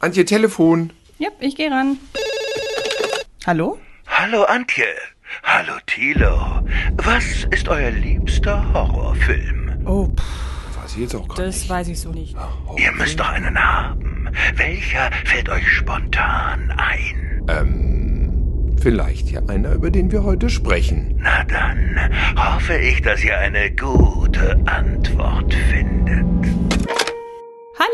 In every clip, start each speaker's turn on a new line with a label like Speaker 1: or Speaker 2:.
Speaker 1: Antje, Telefon.
Speaker 2: Ja, ich gehe ran. Hallo?
Speaker 3: Hallo Antje. Hallo Thilo. Was ist euer liebster Horrorfilm?
Speaker 2: Oh, pff,
Speaker 1: Weiß ich jetzt auch gar
Speaker 2: das
Speaker 1: nicht.
Speaker 2: weiß ich so nicht.
Speaker 3: Ihr müsst doch einen haben. Welcher fällt euch spontan ein?
Speaker 1: Ähm, vielleicht ja einer, über den wir heute sprechen.
Speaker 3: Na dann hoffe ich, dass ihr eine gute Antwort findet.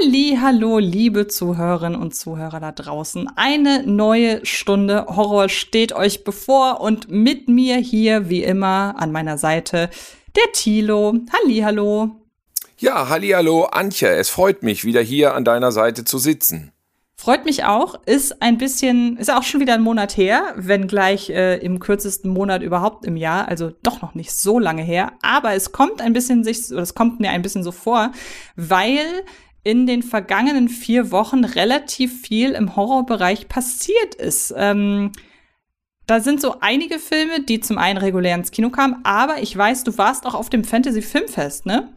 Speaker 2: Halli, hallo, liebe Zuhörerinnen und Zuhörer da draußen. Eine neue Stunde Horror steht euch bevor und mit mir hier wie immer an meiner Seite der Tilo. Halli, hallo.
Speaker 1: Ja, hallihallo, Antje. Es freut mich, wieder hier an deiner Seite zu sitzen.
Speaker 2: Freut mich auch, ist ein bisschen, ist auch schon wieder ein Monat her, wenn gleich äh, im kürzesten Monat überhaupt im Jahr, also doch noch nicht so lange her, aber es kommt ein bisschen sich, oder es kommt mir ein bisschen so vor, weil in den vergangenen vier Wochen relativ viel im Horrorbereich passiert ist. Ähm, da sind so einige Filme, die zum einen regulär ins Kino kamen, aber ich weiß, du warst auch auf dem Fantasy Filmfest, ne?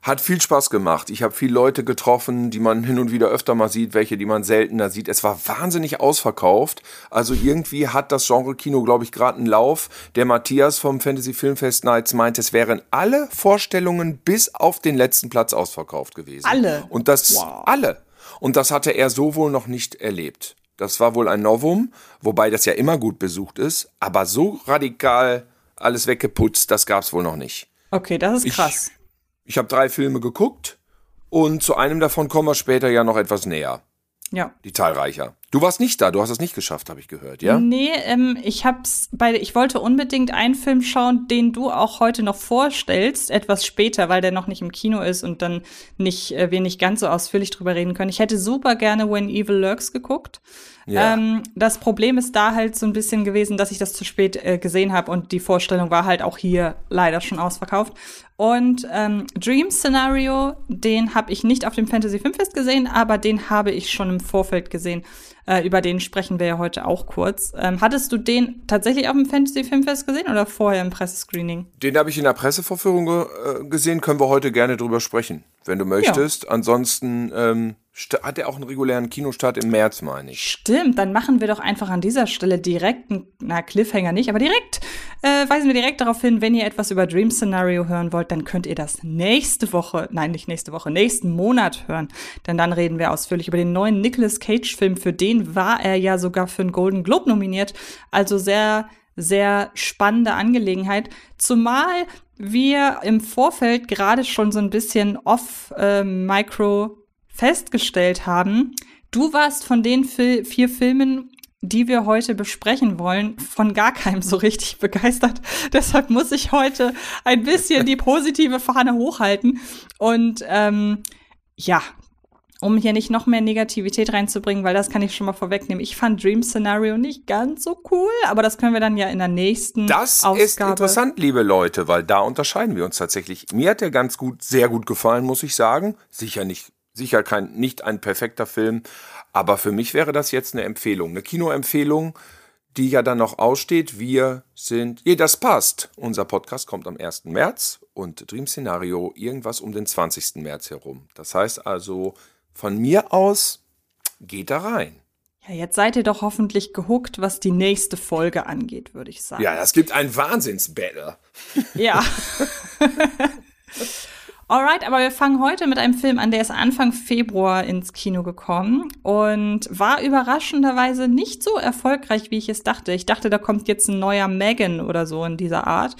Speaker 1: Hat viel Spaß gemacht. Ich habe viele Leute getroffen, die man hin und wieder öfter mal sieht, welche, die man seltener sieht. Es war wahnsinnig ausverkauft. Also irgendwie hat das Genre-Kino, glaube ich, gerade einen Lauf. Der Matthias vom Fantasy Filmfest Nights meint, es wären alle Vorstellungen bis auf den letzten Platz ausverkauft gewesen.
Speaker 2: Alle?
Speaker 1: Und das
Speaker 2: Wow.
Speaker 1: alle. Und das hatte er so wohl noch nicht erlebt. Das war wohl ein Novum, wobei das ja immer gut besucht ist. Aber so radikal alles weggeputzt, das gab's wohl noch nicht.
Speaker 2: Okay, das ist krass.
Speaker 1: Ich habe drei Filme geguckt und zu einem davon kommen wir später ja noch etwas näher.
Speaker 2: Ja.
Speaker 1: Die Zahlreicher. Du warst nicht da, du hast es nicht geschafft, habe ich gehört, ja?
Speaker 2: Nee, ähm, ich hab's bei, ich wollte unbedingt einen Film schauen, den du auch heute noch vorstellst, etwas später, weil der noch nicht im Kino ist und dann nicht, äh, wir nicht ganz so ausführlich drüber reden können. Ich hätte super gerne When Evil Lurks geguckt.
Speaker 1: Ja.
Speaker 2: Ähm, das Problem ist da halt so ein bisschen gewesen, dass ich das zu spät äh, gesehen habe und die Vorstellung war halt auch hier leider schon ausverkauft. Und ähm, Dream Scenario, den habe ich nicht auf dem Fantasy Filmfest gesehen, aber den habe ich schon im Vorfeld gesehen. Äh, über den sprechen wir ja heute auch kurz. Ähm, hattest du den tatsächlich auf dem Fantasy Filmfest gesehen oder vorher im Pressescreening?
Speaker 1: Den habe ich in der Pressevorführung ge äh, gesehen, können wir heute gerne drüber sprechen, wenn du möchtest. Ansonsten ähm, hat er auch einen regulären Kinostart im März, meine ich.
Speaker 2: Stimmt, dann machen wir doch einfach an dieser Stelle direkt, einen- na, Cliffhanger nicht, aber direkt, äh, weisen wir direkt darauf hin, wenn ihr etwas über Dream Scenario hören wollt, dann könnt ihr das nächste Woche, nein, nicht nächste Woche, nächsten Monat hören. Denn dann reden wir ausführlich über den neuen Nicolas Cage-Film. Für den war er ja sogar für einen Golden Globe nominiert. Also sehr, sehr spannende Angelegenheit. Zumal wir im Vorfeld gerade schon so ein bisschen off-micro festgestellt haben, du warst von den Fil vier Filmen, die wir heute besprechen wollen, von gar keinem so richtig begeistert. Deshalb muss ich heute ein bisschen die positive Fahne hochhalten. Und ähm, ja, um hier nicht noch mehr Negativität reinzubringen, weil das kann ich schon mal vorwegnehmen. Ich fand Dream Scenario nicht ganz so cool, aber das können wir dann ja in der nächsten
Speaker 1: Das
Speaker 2: Ausgabe.
Speaker 1: ist interessant, liebe Leute, weil da unterscheiden wir uns tatsächlich. Mir hat der ganz gut, sehr gut gefallen, muss ich sagen. Sicher nicht, sicher kein, nicht ein perfekter Film, aber für mich wäre das jetzt eine Empfehlung, eine Kinoempfehlung, die ja dann noch aussteht. Wir sind, je das passt. Unser Podcast kommt am 1. März und Dream Szenario irgendwas um den 20. März herum. Das heißt also, von mir aus, geht da rein.
Speaker 2: Ja, jetzt seid ihr doch hoffentlich gehuckt, was die nächste Folge angeht, würde ich sagen.
Speaker 1: Ja, das gibt ein Wahnsinnsbattle.
Speaker 2: Ja. Alright, aber wir fangen heute mit einem Film an, der ist Anfang Februar ins Kino gekommen und war überraschenderweise nicht so erfolgreich, wie ich es dachte. Ich dachte, da kommt jetzt ein neuer Megan oder so in dieser Art.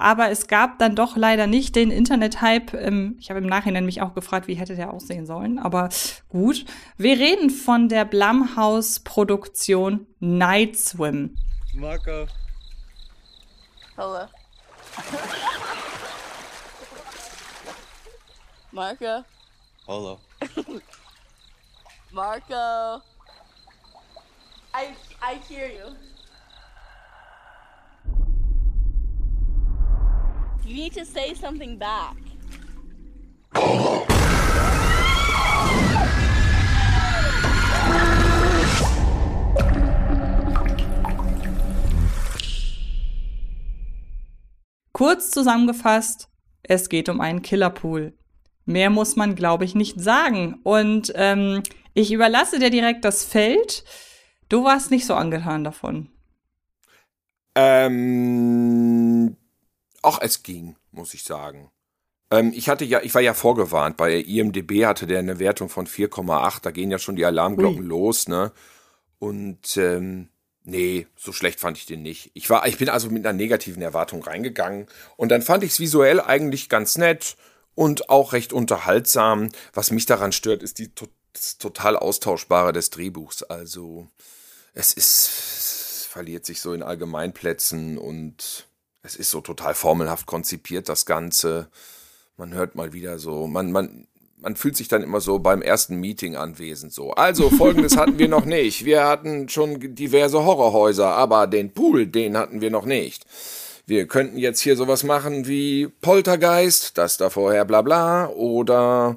Speaker 2: Aber es gab dann doch leider nicht den Internet-Hype. Ähm, Ich habe im Nachhinein mich auch gefragt, wie hätte der aussehen sollen. Aber gut. Wir reden von der Blumhouse-Produktion Night Swim.
Speaker 4: Marco.
Speaker 5: Hello. Marco.
Speaker 4: Hello.
Speaker 5: Marco. I I hear you. You need to say something back.
Speaker 2: Kurz zusammengefasst, es geht um einen Killerpool. Mehr muss man, glaube ich, nicht sagen. Und ähm, Ich überlasse dir direkt das Feld. Du warst nicht so angetan davon.
Speaker 1: Ähm, auch es ging, muss ich sagen. Ähm, ich hatte ja, ich war ja vorgewarnt. Bei IMDB hatte der eine Wertung von 4,8. Da gehen ja schon die Alarmglocken
Speaker 2: Ui.
Speaker 1: los, ne? Und ähm, nee, so schlecht fand ich den nicht. Ich war, ich bin also mit einer negativen Erwartung reingegangen und dann fand ich es visuell eigentlich ganz nett und auch recht unterhaltsam. Was mich daran stört, ist die das total austauschbare des Drehbuchs. Also es ist, es verliert sich so in Allgemeinplätzen und es ist so total formelhaft konzipiert, das Ganze. Man hört mal wieder so, man, man, man fühlt sich dann immer so beim ersten Meeting anwesend so. Also, folgendes hatten wir noch nicht. Wir hatten schon diverse Horrorhäuser, aber den Pool, den hatten wir noch nicht. Wir könnten jetzt hier sowas machen wie Poltergeist, das da vorher bla bla, oder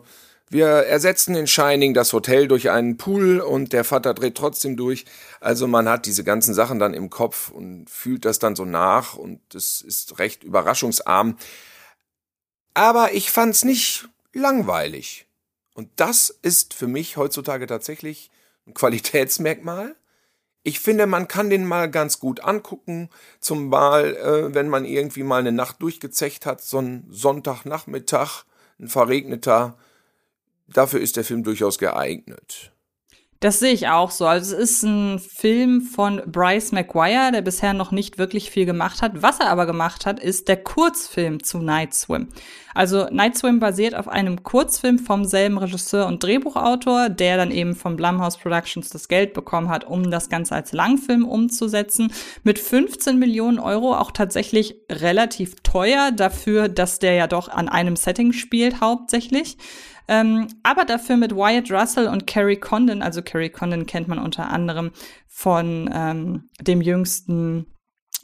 Speaker 1: wir ersetzen in Shining das Hotel durch einen Pool und der Vater dreht trotzdem durch. Also man hat diese ganzen Sachen dann im Kopf und fühlt das dann so nach und es ist recht überraschungsarm. Aber ich fand's nicht langweilig. Und das ist für mich heutzutage tatsächlich ein Qualitätsmerkmal. Ich finde, man kann den mal ganz gut angucken, zumal äh, wenn man irgendwie mal eine Nacht durchgezecht hat, so ein Sonntagnachmittag, ein verregneter, dafür ist der Film durchaus geeignet.
Speaker 2: Das sehe ich auch so. Also es ist ein Film von Bryce McGuire, der bisher noch nicht wirklich viel gemacht hat. Was er aber gemacht hat, ist der Kurzfilm zu Night Swim. Also Night Swim basiert auf einem Kurzfilm vom selben Regisseur und Drehbuchautor, der dann eben von Blumhouse Productions das Geld bekommen hat, um das Ganze als Langfilm umzusetzen. Mit 15 Millionen Euro auch tatsächlich relativ teuer dafür, dass der ja doch an einem Setting spielt hauptsächlich. Ähm, aber dafür mit Wyatt Russell und Carrie Condon. Also Carrie Condon kennt man unter anderem von ähm, dem jüngsten,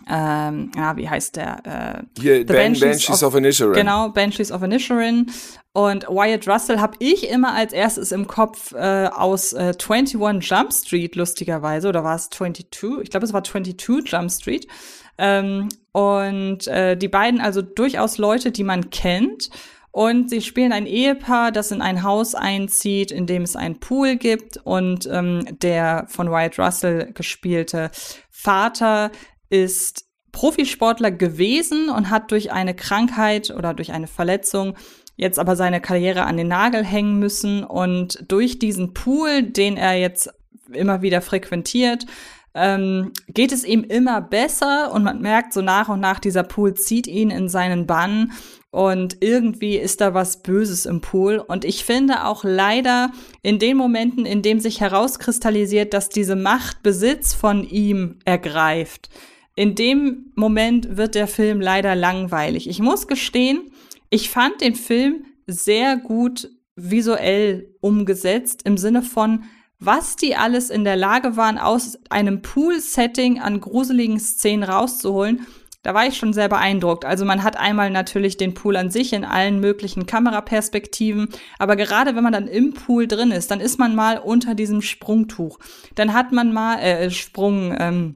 Speaker 2: ähm, ja, wie heißt der? Äh,
Speaker 1: Hier,
Speaker 2: The
Speaker 1: ben, Banshees of Inisherin.
Speaker 2: Genau, Banshees of Inisherin. Und Wyatt Russell habe ich immer als erstes im Kopf äh, aus äh, 21 Jump Street, lustigerweise. Oder war es 22? Ich glaube, es war 22 Jump Street. Ähm, und äh, die beiden also durchaus Leute, die man kennt. Und sie spielen ein Ehepaar, das in ein Haus einzieht, in dem es einen Pool gibt. Und ähm, der von Wyatt Russell gespielte Vater ist Profisportler gewesen und hat durch eine Krankheit oder durch eine Verletzung jetzt aber seine Karriere an den Nagel hängen müssen. Und durch diesen Pool, den er jetzt immer wieder frequentiert, ähm, geht es ihm immer besser und man merkt so nach und nach, dieser Pool zieht ihn in seinen Bann und irgendwie ist da was Böses im Pool. Und ich finde auch leider in den Momenten, in dem sich herauskristallisiert, dass diese Macht Besitz von ihm ergreift, in dem Moment wird der Film leider langweilig. Ich muss gestehen, ich fand den Film sehr gut visuell umgesetzt im Sinne von, was die alles in der Lage waren, aus einem Pool-Setting an gruseligen Szenen rauszuholen. Da war ich schon sehr beeindruckt. Also man hat einmal natürlich den Pool an sich in allen möglichen Kameraperspektiven, aber gerade wenn man dann im Pool drin ist, dann ist man mal unter diesem Sprungtuch. Dann hat man mal äh, Sprung ähm,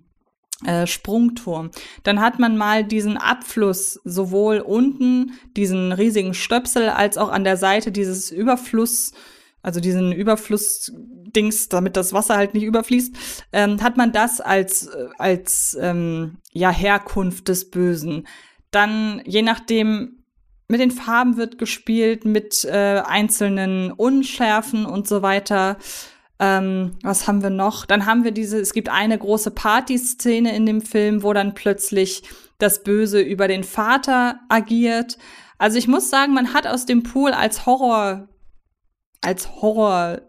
Speaker 2: äh, Sprungturm. Dann hat man mal diesen Abfluss sowohl unten, diesen riesigen Stöpsel, als auch an der Seite dieses Überfluss, also diesen Überflussdings, damit das Wasser halt nicht überfließt, ähm, hat man das als, äh, als ähm, ja, Herkunft des Bösen. Dann, je nachdem, mit den Farben wird gespielt, mit äh, einzelnen Unschärfen und so weiter. Ähm, was haben wir noch? Dann haben wir diese, es gibt eine große Partyszene in dem Film, wo dann plötzlich das Böse über den Vater agiert. Also ich muss sagen, man hat aus dem Pool als Horror, als Horror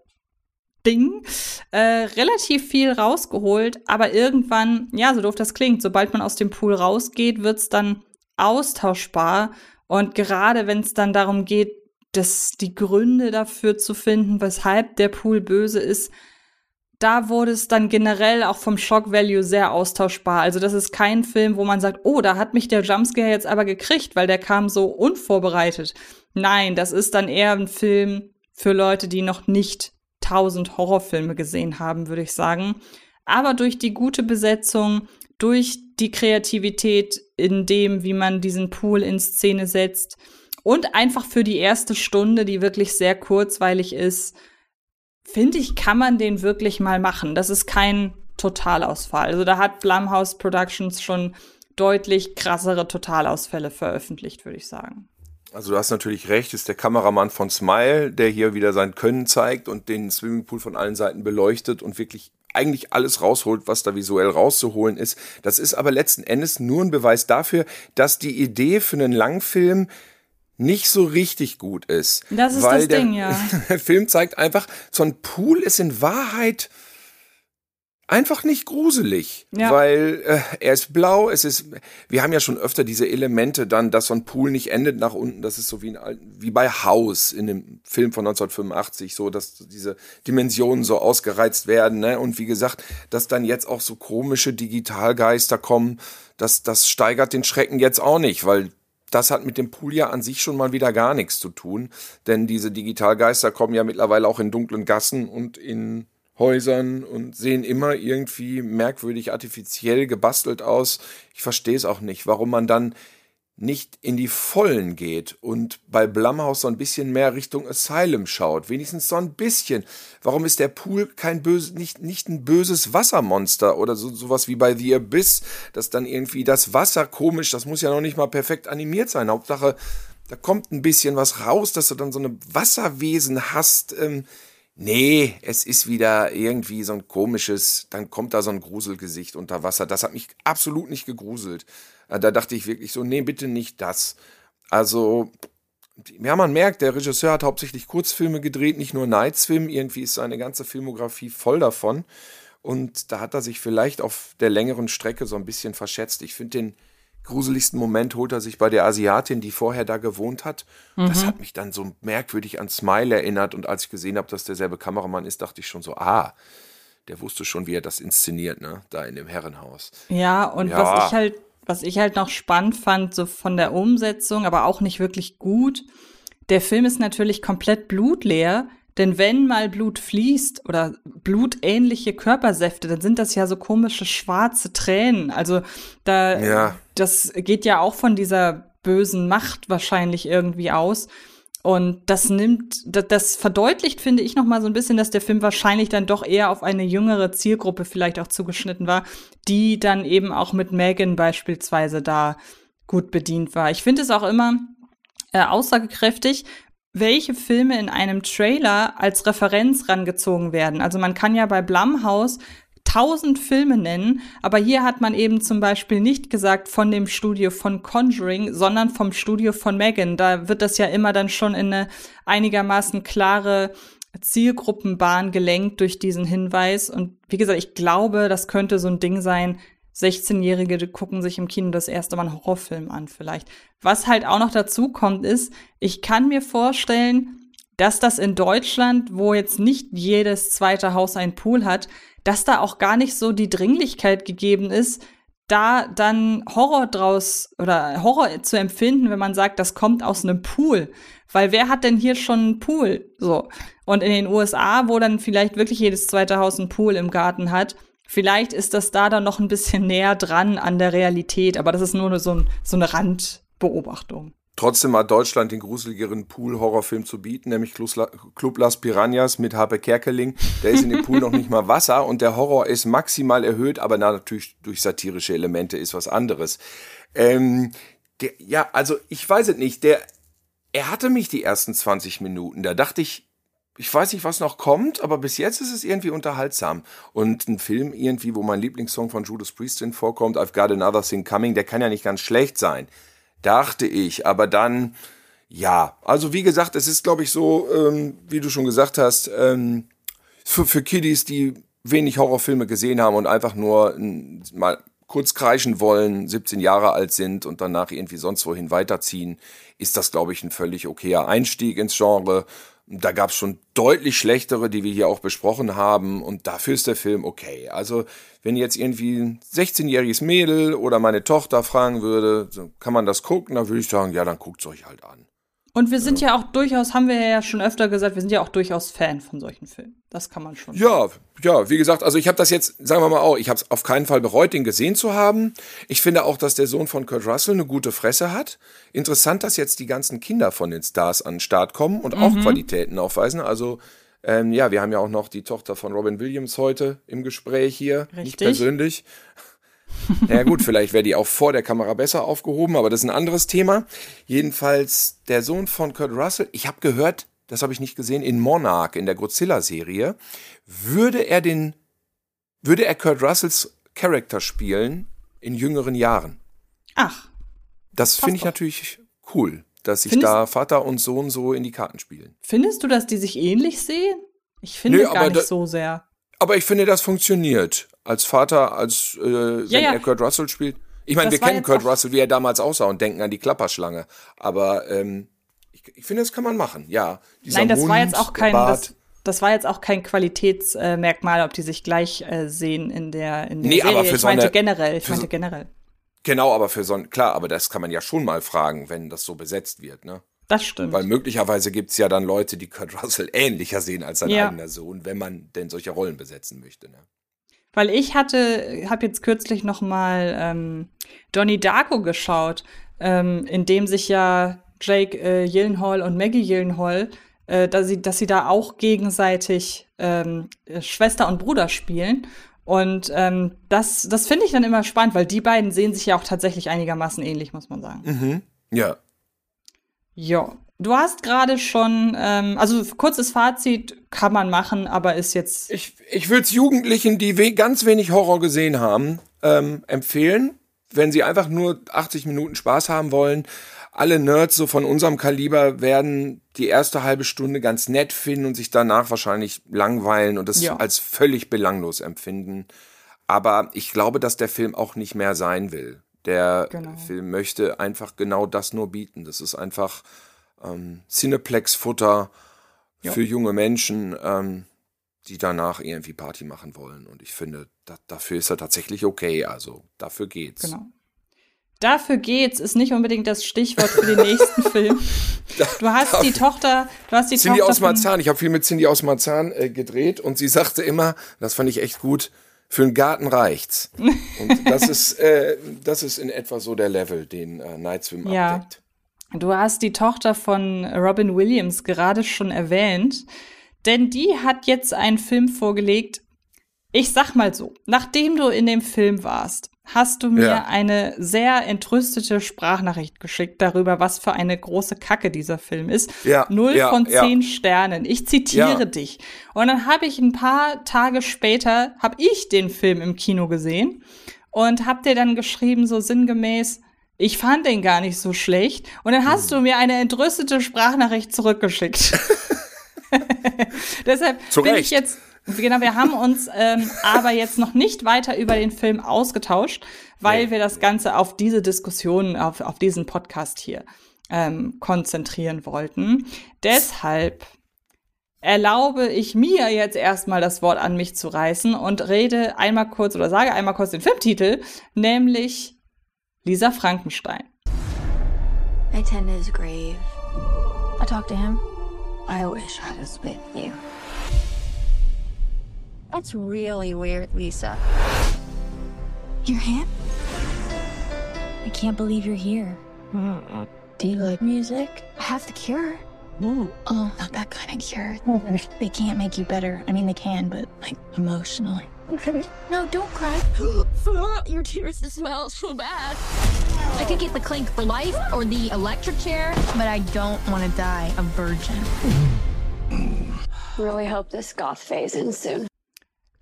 Speaker 2: Ding äh, relativ viel rausgeholt, aber irgendwann, ja, so doof das klingt, sobald man aus dem Pool rausgeht, wird's dann austauschbar. Und gerade wenn es dann darum geht, das, die Gründe dafür zu finden, weshalb der Pool böse ist, da wurde es dann generell auch vom Shock Value sehr austauschbar. Also das ist kein Film, wo man sagt, oh, da hat mich der Jumpscare jetzt aber gekriegt, weil der kam so unvorbereitet. Nein, das ist dann eher ein Film für Leute, die noch nicht tausend Horrorfilme gesehen haben, würde ich sagen. Aber durch die gute Besetzung, durch die Kreativität in dem, wie man diesen Pool in Szene setzt, und einfach für die erste Stunde, die wirklich sehr kurzweilig ist, finde ich, kann man den wirklich mal machen. Das ist kein Totalausfall. Also da hat Blumhouse Productions schon deutlich krassere Totalausfälle veröffentlicht, würde ich sagen.
Speaker 1: Also du hast natürlich recht, ist der Kameramann von Smile, der hier wieder sein Können zeigt und den Swimmingpool von allen Seiten beleuchtet und wirklich eigentlich alles rausholt, was da visuell rauszuholen ist. Das ist aber letzten Endes nur ein Beweis dafür, dass die Idee für einen Langfilm nicht so richtig gut ist.
Speaker 2: Das ist
Speaker 1: weil
Speaker 2: das
Speaker 1: der,
Speaker 2: Ding, ja.
Speaker 1: Der Film zeigt einfach, so ein Pool ist in Wahrheit einfach nicht gruselig,
Speaker 2: Ja.
Speaker 1: weil äh, er ist blau, es ist, wir haben ja schon öfter diese Elemente dann, dass so ein Pool nicht endet nach unten, das ist so wie, ein, wie bei House in dem Film von 1985, so, dass diese Dimensionen so ausgereizt werden, ne? und wie gesagt, dass dann jetzt auch so komische Digitalgeister kommen, das, das steigert den Schrecken jetzt auch nicht, weil das hat mit dem Pool ja an sich schon mal wieder gar nichts zu tun, denn diese Digitalgeister kommen ja mittlerweile auch in dunklen Gassen und in Häusern und sehen immer irgendwie merkwürdig artifiziell gebastelt aus. Ich verstehe es auch nicht, warum man dann nicht in die Vollen geht und bei Blumhouse so ein bisschen mehr Richtung Asylum schaut. Wenigstens so ein bisschen. Warum ist der Pool kein böse, nicht, nicht ein böses Wassermonster oder so, sowas wie bei The Abyss, dass dann irgendwie das Wasser komisch, das muss ja noch nicht mal perfekt animiert sein. Hauptsache, da kommt ein bisschen was raus, dass du dann so eine Wasserwesen hast. Ähm, nee, es ist wieder irgendwie so ein komisches, dann kommt da so ein Gruselgesicht unter Wasser. Das hat mich absolut nicht gegruselt. Äh, Da dachte ich wirklich so, nee, bitte nicht das. Also, ja, man merkt, der Regisseur hat hauptsächlich Kurzfilme gedreht, nicht nur Nightswim. Irgendwie ist seine ganze Filmografie voll davon. Und da hat er sich vielleicht auf der längeren Strecke so ein bisschen verschätzt. Ich finde den gruseligsten Moment holt er sich bei der Asiatin, die vorher da gewohnt hat. Das hat mich dann so merkwürdig an Smile erinnert. Und als ich gesehen habe, dass derselbe Kameramann ist, dachte ich schon so, ah, der wusste schon, wie er das inszeniert, ne? Da in dem Herrenhaus.
Speaker 2: Ja, und
Speaker 1: Ja.
Speaker 2: was ich halt, was ich halt noch spannend fand, so von der Umsetzung, aber auch nicht wirklich gut, der Film ist natürlich komplett blutleer, denn wenn mal Blut fließt oder blutähnliche Körpersäfte, dann sind das ja so komische schwarze Tränen. Also da,
Speaker 1: Ja.
Speaker 2: das geht ja auch von dieser bösen Macht wahrscheinlich irgendwie aus. Und das nimmt, das, das verdeutlicht, finde ich, noch mal so ein bisschen, dass der Film wahrscheinlich dann doch eher auf eine jüngere Zielgruppe vielleicht auch zugeschnitten war, die dann eben auch mit Megan beispielsweise da gut bedient war. Ich finde es auch immer äh, aussagekräftig, welche Filme in einem Trailer als Referenz rangezogen werden. Also man kann ja bei Blumhouse tausend Filme nennen, aber hier hat man eben zum Beispiel nicht gesagt von dem Studio von Conjuring, sondern vom Studio von Megan. Da wird das ja immer dann schon in eine einigermaßen klare Zielgruppenbahn gelenkt durch diesen Hinweis. Und wie gesagt, ich glaube, das könnte so ein Ding sein. 16-Jährige die gucken sich im Kino das erste Mal einen Horrorfilm an, vielleicht. Was halt auch noch dazu kommt, ist, ich kann mir vorstellen, dass das in Deutschland, wo jetzt nicht jedes zweite Haus einen Pool hat, dass da auch gar nicht so die Dringlichkeit gegeben ist, da dann Horror draus oder Horror zu empfinden, wenn man sagt, das kommt aus einem Pool. Weil wer hat denn hier schon einen Pool? So. Und in den USA, wo dann vielleicht wirklich jedes zweite Haus einen Pool im Garten hat, vielleicht ist das da dann noch ein bisschen näher dran an der Realität. Aber das ist nur so, ein, so eine Randbeobachtung.
Speaker 1: Trotzdem hat Deutschland den gruseligeren Pool-Horrorfilm zu bieten, nämlich Club Las Piranhas mit Harpe Kerkeling. Der ist in dem Pool noch nicht mal Wasser und der Horror ist maximal erhöht, aber na, natürlich durch satirische Elemente ist was anderes. Ähm, der, ja, also ich weiß es nicht. Der, er hatte mich die ersten 20 Minuten. Da dachte ich, ich weiß nicht, was noch kommt, aber bis jetzt ist es irgendwie unterhaltsam. Und ein Film irgendwie, wo mein Lieblingssong von Judas Priest drin vorkommt, I've Got Another Thing Coming, der kann ja nicht ganz schlecht sein. Dachte ich, aber dann, ja, also wie gesagt, es ist, glaube ich, so, ähm, wie du schon gesagt hast, ähm, für, für Kiddies, die wenig Horrorfilme gesehen haben und einfach nur ähm, mal kurz kreischen wollen, 17 Jahre alt sind und danach irgendwie sonst wohin weiterziehen, ist das, glaube ich, ein völlig okayer Einstieg ins Genre. Da gab es schon deutlich schlechtere, die wir hier auch besprochen haben. Und dafür ist der Film okay. Also, wenn jetzt irgendwie ein 16-jähriges Mädel oder meine Tochter fragen würde, kann man das gucken, dann würde ich sagen, ja, dann guckt's euch halt an.
Speaker 2: Und wir sind ja. auch durchaus, haben wir ja schon öfter gesagt, wir sind ja auch durchaus Fan von solchen Filmen. Das kann man schon.
Speaker 1: Ja, ja, wie gesagt, also ich habe das jetzt, sagen wir mal auch, ich habe es auf keinen Fall bereut, den gesehen zu haben. Ich finde auch, dass der Sohn von Kurt Russell eine gute Fresse hat. Interessant, dass jetzt die ganzen Kinder von den Stars an den Start kommen und auch Qualitäten aufweisen. Also Ähm, ja, wir haben ja auch noch die Tochter von Robin Williams heute im Gespräch hier. Nicht
Speaker 2: Richtig.
Speaker 1: persönlich. Ja gut, vielleicht wäre die auch vor der Kamera besser aufgehoben, aber das ist ein anderes Thema. Jedenfalls der Sohn von Kurt Russell, ich habe gehört, das habe ich nicht gesehen, in Monarch, in der Godzilla-Serie, würde er den, würde er Kurt Russells Charakter spielen in jüngeren Jahren.
Speaker 2: Ach,
Speaker 1: Das finde ich
Speaker 2: doch.
Speaker 1: natürlich cool, dass sich da Vater und Sohn so in die Karten spielen.
Speaker 2: findest du, dass die sich ähnlich sehen? Ich finde
Speaker 1: Nö,
Speaker 2: gar nicht
Speaker 1: da-
Speaker 2: so sehr.
Speaker 1: Aber ich finde, das funktioniert. Als Vater, als äh, wenn
Speaker 2: ja.
Speaker 1: er Kurt Russell spielt. Ich meine, wir kennen Kurt Russell, wie er damals aussah und denken an die Klapperschlange. Aber ähm, ich, ich finde, das kann man machen. Ja, dieser
Speaker 2: Nein, das
Speaker 1: Mund,
Speaker 2: war jetzt auch kein, das, das war jetzt auch kein Qualitätsmerkmal, ob die sich gleich äh, sehen in der, in der
Speaker 1: Nee,
Speaker 2: Serie.
Speaker 1: aber für
Speaker 2: ich
Speaker 1: so
Speaker 2: meinte
Speaker 1: eine-
Speaker 2: generell, ich
Speaker 1: für so-
Speaker 2: meinte generell.
Speaker 1: Genau, aber für so ein, klar, aber das kann man ja schon mal fragen, wenn das so besetzt wird, ne?
Speaker 2: Das stimmt.
Speaker 1: Weil möglicherweise gibt's ja dann Leute, die Kurt Russell ähnlicher sehen als sein
Speaker 2: Ja.
Speaker 1: eigener Sohn, wenn man denn solche Rollen besetzen möchte. Ne?
Speaker 2: Weil ich hatte, habe jetzt kürzlich noch mal ähm, Donnie Darko geschaut, ähm, in dem sich ja Jake äh, Gyllenhaal und Maggie Gyllenhaal, äh, dass sie, dass sie da auch gegenseitig ähm, äh, Schwester und Bruder spielen. Und ähm, das, das finde ich dann immer spannend, weil die beiden sehen sich ja auch tatsächlich einigermaßen ähnlich, muss man sagen.
Speaker 1: Mhm. Ja.
Speaker 2: Ja, du hast gerade schon, ähm, also kurzes Fazit kann man machen, aber ist jetzt
Speaker 1: Ich, ich würde es Jugendlichen, die we ganz wenig Horror gesehen haben, ähm, empfehlen, wenn sie einfach nur 80 Minuten Spaß haben wollen. Alle Nerds so von unserem Kaliber werden die erste halbe Stunde ganz nett finden und sich danach wahrscheinlich langweilen und es
Speaker 2: Ja.
Speaker 1: als völlig belanglos empfinden. Aber ich glaube, dass der Film auch nicht mehr sein will. Der
Speaker 2: Genau.
Speaker 1: Film möchte einfach genau das nur bieten. Das ist einfach ähm, Cineplex-Futter für junge Menschen, ähm, die danach irgendwie Party machen wollen. Und ich finde, da, dafür ist er tatsächlich okay. Also dafür geht's.
Speaker 2: Genau. Dafür geht's, ist nicht unbedingt das Stichwort für den nächsten Film. Du hast die Tochter, du hast die
Speaker 1: Cindy
Speaker 2: Tochter
Speaker 1: aus Marzahn. Ich habe viel mit Cindy aus Marzahn äh, gedreht und sie sagte immer, das fand ich echt gut, für einen Garten reicht's. Und das ist, äh, das ist in etwa so der Level, den äh, Night Swim
Speaker 2: Ja.
Speaker 1: abdeckt.
Speaker 2: Du hast die Tochter von Robin Williams gerade schon erwähnt, denn die hat jetzt einen Film vorgelegt. Ich sag mal so, nachdem du in dem Film warst, hast du mir
Speaker 1: Ja.
Speaker 2: eine sehr entrüstete Sprachnachricht geschickt darüber, was für eine große Kacke dieser Film ist.
Speaker 1: Ja,
Speaker 2: Null
Speaker 1: ja,
Speaker 2: von
Speaker 1: ja.
Speaker 2: zehn Sternen. Ich zitiere
Speaker 1: Ja.
Speaker 2: dich. Und dann habe ich ein paar Tage später, habe ich den Film im Kino gesehen und hab dir dann geschrieben, so sinngemäß, ich fand den gar nicht so schlecht. Und dann hast du
Speaker 1: Mhm.
Speaker 2: mir eine entrüstete Sprachnachricht zurückgeschickt. Deshalb
Speaker 1: Zu
Speaker 2: bin ich jetzt, genau, wir haben uns ähm, aber jetzt noch nicht weiter über den Film ausgetauscht, weil
Speaker 1: Nee.
Speaker 2: wir das Ganze auf diese Diskussion, auf, auf diesen Podcast hier ähm, konzentrieren wollten. Deshalb erlaube ich mir jetzt erstmal das Wort an mich zu reißen und rede einmal kurz oder sage einmal kurz den Filmtitel, nämlich Lisa Frankenstein.
Speaker 6: I tend his grave. I talked to him. I wish I was with you. That's really weird, Lisa. Your hand? I can't believe you're here. Mm-hmm. Do you like music? I have the cure. Oh, not that kind of cure. They can't make you better. I mean, they can, but like emotionally. No, don't cry. Your tears smell so bad. I could get the clink for life or the electric chair, but I don't want to die a virgin.
Speaker 7: Really hope this goth phase ends soon.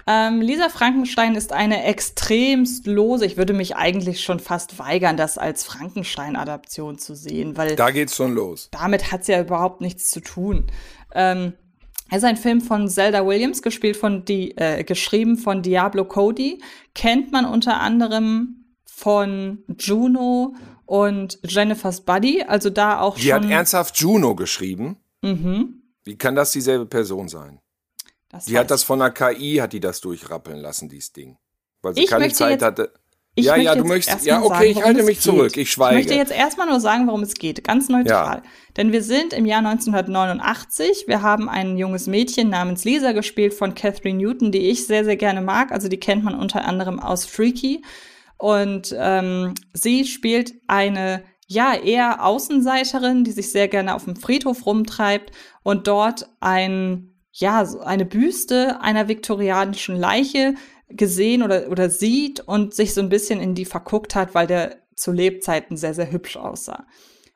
Speaker 2: Ähm, Lisa Frankenstein ist eine extremst lose. Ich würde mich eigentlich schon fast weigern, das als Frankenstein-Adaption zu sehen, weil
Speaker 1: Da geht's schon los.
Speaker 2: damit hat's ja überhaupt nichts zu tun. Ähm, es ist ein Film von Zelda Williams, gespielt von die, äh, geschrieben von Diablo Cody. Kennt man unter anderem von Juno und Jennifer's Buddy. Also da auch
Speaker 1: Die hat
Speaker 2: schon.
Speaker 1: ernsthaft Juno geschrieben.
Speaker 2: Mhm.
Speaker 1: Wie kann das dieselbe Person sein?
Speaker 2: Das
Speaker 1: Die hat das von der KI, hat die das durchrappeln lassen, dieses Ding. Weil sie
Speaker 2: Ich
Speaker 1: keine Zeit
Speaker 2: jetzt-
Speaker 1: hatte.
Speaker 2: Ich
Speaker 1: ja, ja, du möchtest. Ja, okay,
Speaker 2: sagen,
Speaker 1: ich halte mich zurück. Ich
Speaker 2: Ich
Speaker 1: schweige.
Speaker 2: möchte jetzt erstmal nur sagen, worum es geht, ganz neutral. Denn wir sind im Jahr 1989. Wir haben ein junges Mädchen namens Lisa gespielt von Catherine Newton, die ich sehr, sehr gerne mag. Also die kennt man unter anderem aus Freaky. Und ähm, sie spielt eine, ja, eher Außenseiterin, die sich sehr gerne auf dem Friedhof rumtreibt und dort ein ja, so eine Büste einer viktorianischen Leiche gesehen oder, oder sieht und sich so ein bisschen in die verguckt hat, weil der zu Lebzeiten sehr, sehr hübsch aussah.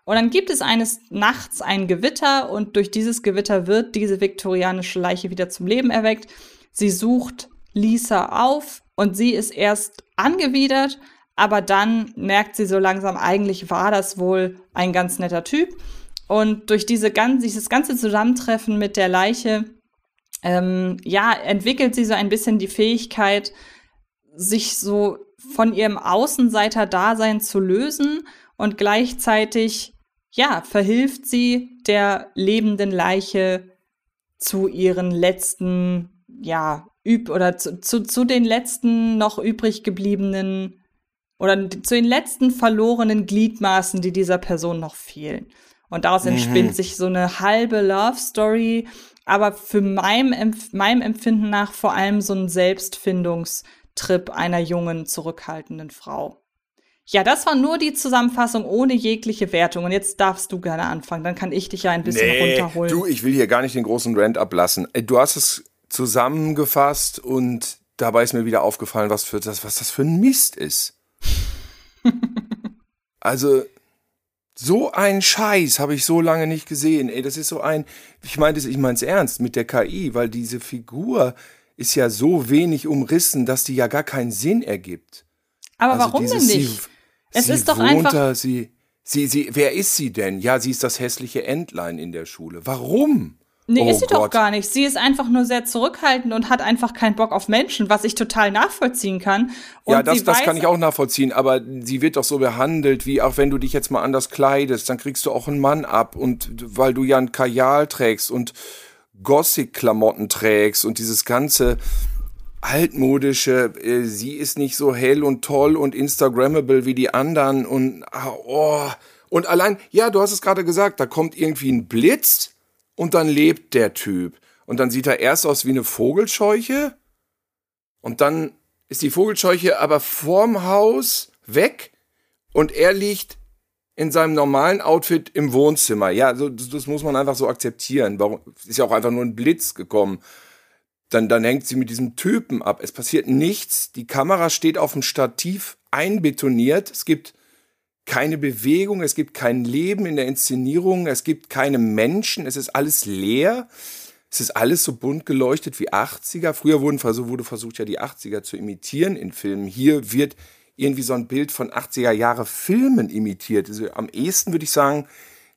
Speaker 2: Und dann gibt es eines Nachts ein Gewitter und durch dieses Gewitter wird diese viktorianische Leiche wieder zum Leben erweckt. Sie sucht Lisa auf und sie ist erst angewidert, aber dann merkt sie so langsam, eigentlich war das wohl ein ganz netter Typ. Und durch diese dieses ganze Zusammentreffen mit der Leiche, ähm, ja, entwickelt sie so ein bisschen die Fähigkeit, sich so von ihrem Außenseiter-Dasein zu lösen und gleichzeitig ja, verhilft sie der lebenden Leiche zu ihren letzten, ja, üb oder zu, zu, zu den letzten noch übrig gebliebenen oder zu den letzten verlorenen Gliedmaßen, die dieser Person noch fehlen. Und daraus entspinnt mhm. sich so eine halbe Love Story, aber für meinem, meinem Empfinden nach vor allem so ein Selbstfindungstrip einer jungen, zurückhaltenden Frau. Ja, das war nur die Zusammenfassung ohne jegliche Wertung. Und jetzt darfst du gerne anfangen. Dann kann ich dich ja ein bisschen nee, runterholen.
Speaker 1: Du, ich will hier gar nicht den großen Rant ablassen. Du hast es zusammengefasst und dabei ist mir wieder aufgefallen, was für das, was das für ein Mist ist. also, so ein Scheiß habe ich so lange nicht gesehen. Ey, das ist so ein, ich meine ich meine es ernst mit der KI, weil diese Figur ist ja so wenig umrissen, dass die ja gar keinen Sinn ergibt.
Speaker 2: Aber also warum denn nicht? Es
Speaker 1: sie
Speaker 2: ist doch einfach.
Speaker 1: Da, sie, sie, sie, wer ist sie denn? Ja, sie ist das hässliche Entlein in der Schule. Warum?
Speaker 2: Nee, oh ist sie Gott. doch gar nicht. Sie ist einfach nur sehr zurückhaltend und hat einfach keinen Bock auf Menschen, was ich total nachvollziehen kann. Und
Speaker 1: ja, das, das kann ich auch nachvollziehen, aber sie wird doch so behandelt, wie auch wenn du dich jetzt mal anders kleidest, dann kriegst du auch einen Mann ab und weil du ja ein Kajal trägst und Gothic-Klamotten trägst und dieses ganze, altmodische, äh, sie ist nicht so hell und toll und Instagrammable wie die anderen und ah, oh. Und allein, ja, du hast es gerade gesagt, da kommt irgendwie ein Blitz und dann lebt der Typ. Und dann sieht er erst aus wie eine Vogelscheuche und dann ist die Vogelscheuche aber vorm Haus weg und er liegt in seinem normalen Outfit im Wohnzimmer. Ja, das, das muss man einfach so akzeptieren. Warum ist ja auch einfach nur ein Blitz gekommen dann, dann hängt sie mit diesem Typen ab. Es passiert nichts. Die Kamera steht auf dem Stativ einbetoniert. Es gibt keine Bewegung, es gibt kein Leben in der Inszenierung, es gibt keine Menschen, es ist alles leer. Es ist alles so bunt geleuchtet wie 80er. Früher wurden, wurde versucht, ja die 80er zu imitieren in Filmen. Hier wird irgendwie so ein Bild von 80er Jahre Filmen imitiert. Also am ehesten würde ich sagen,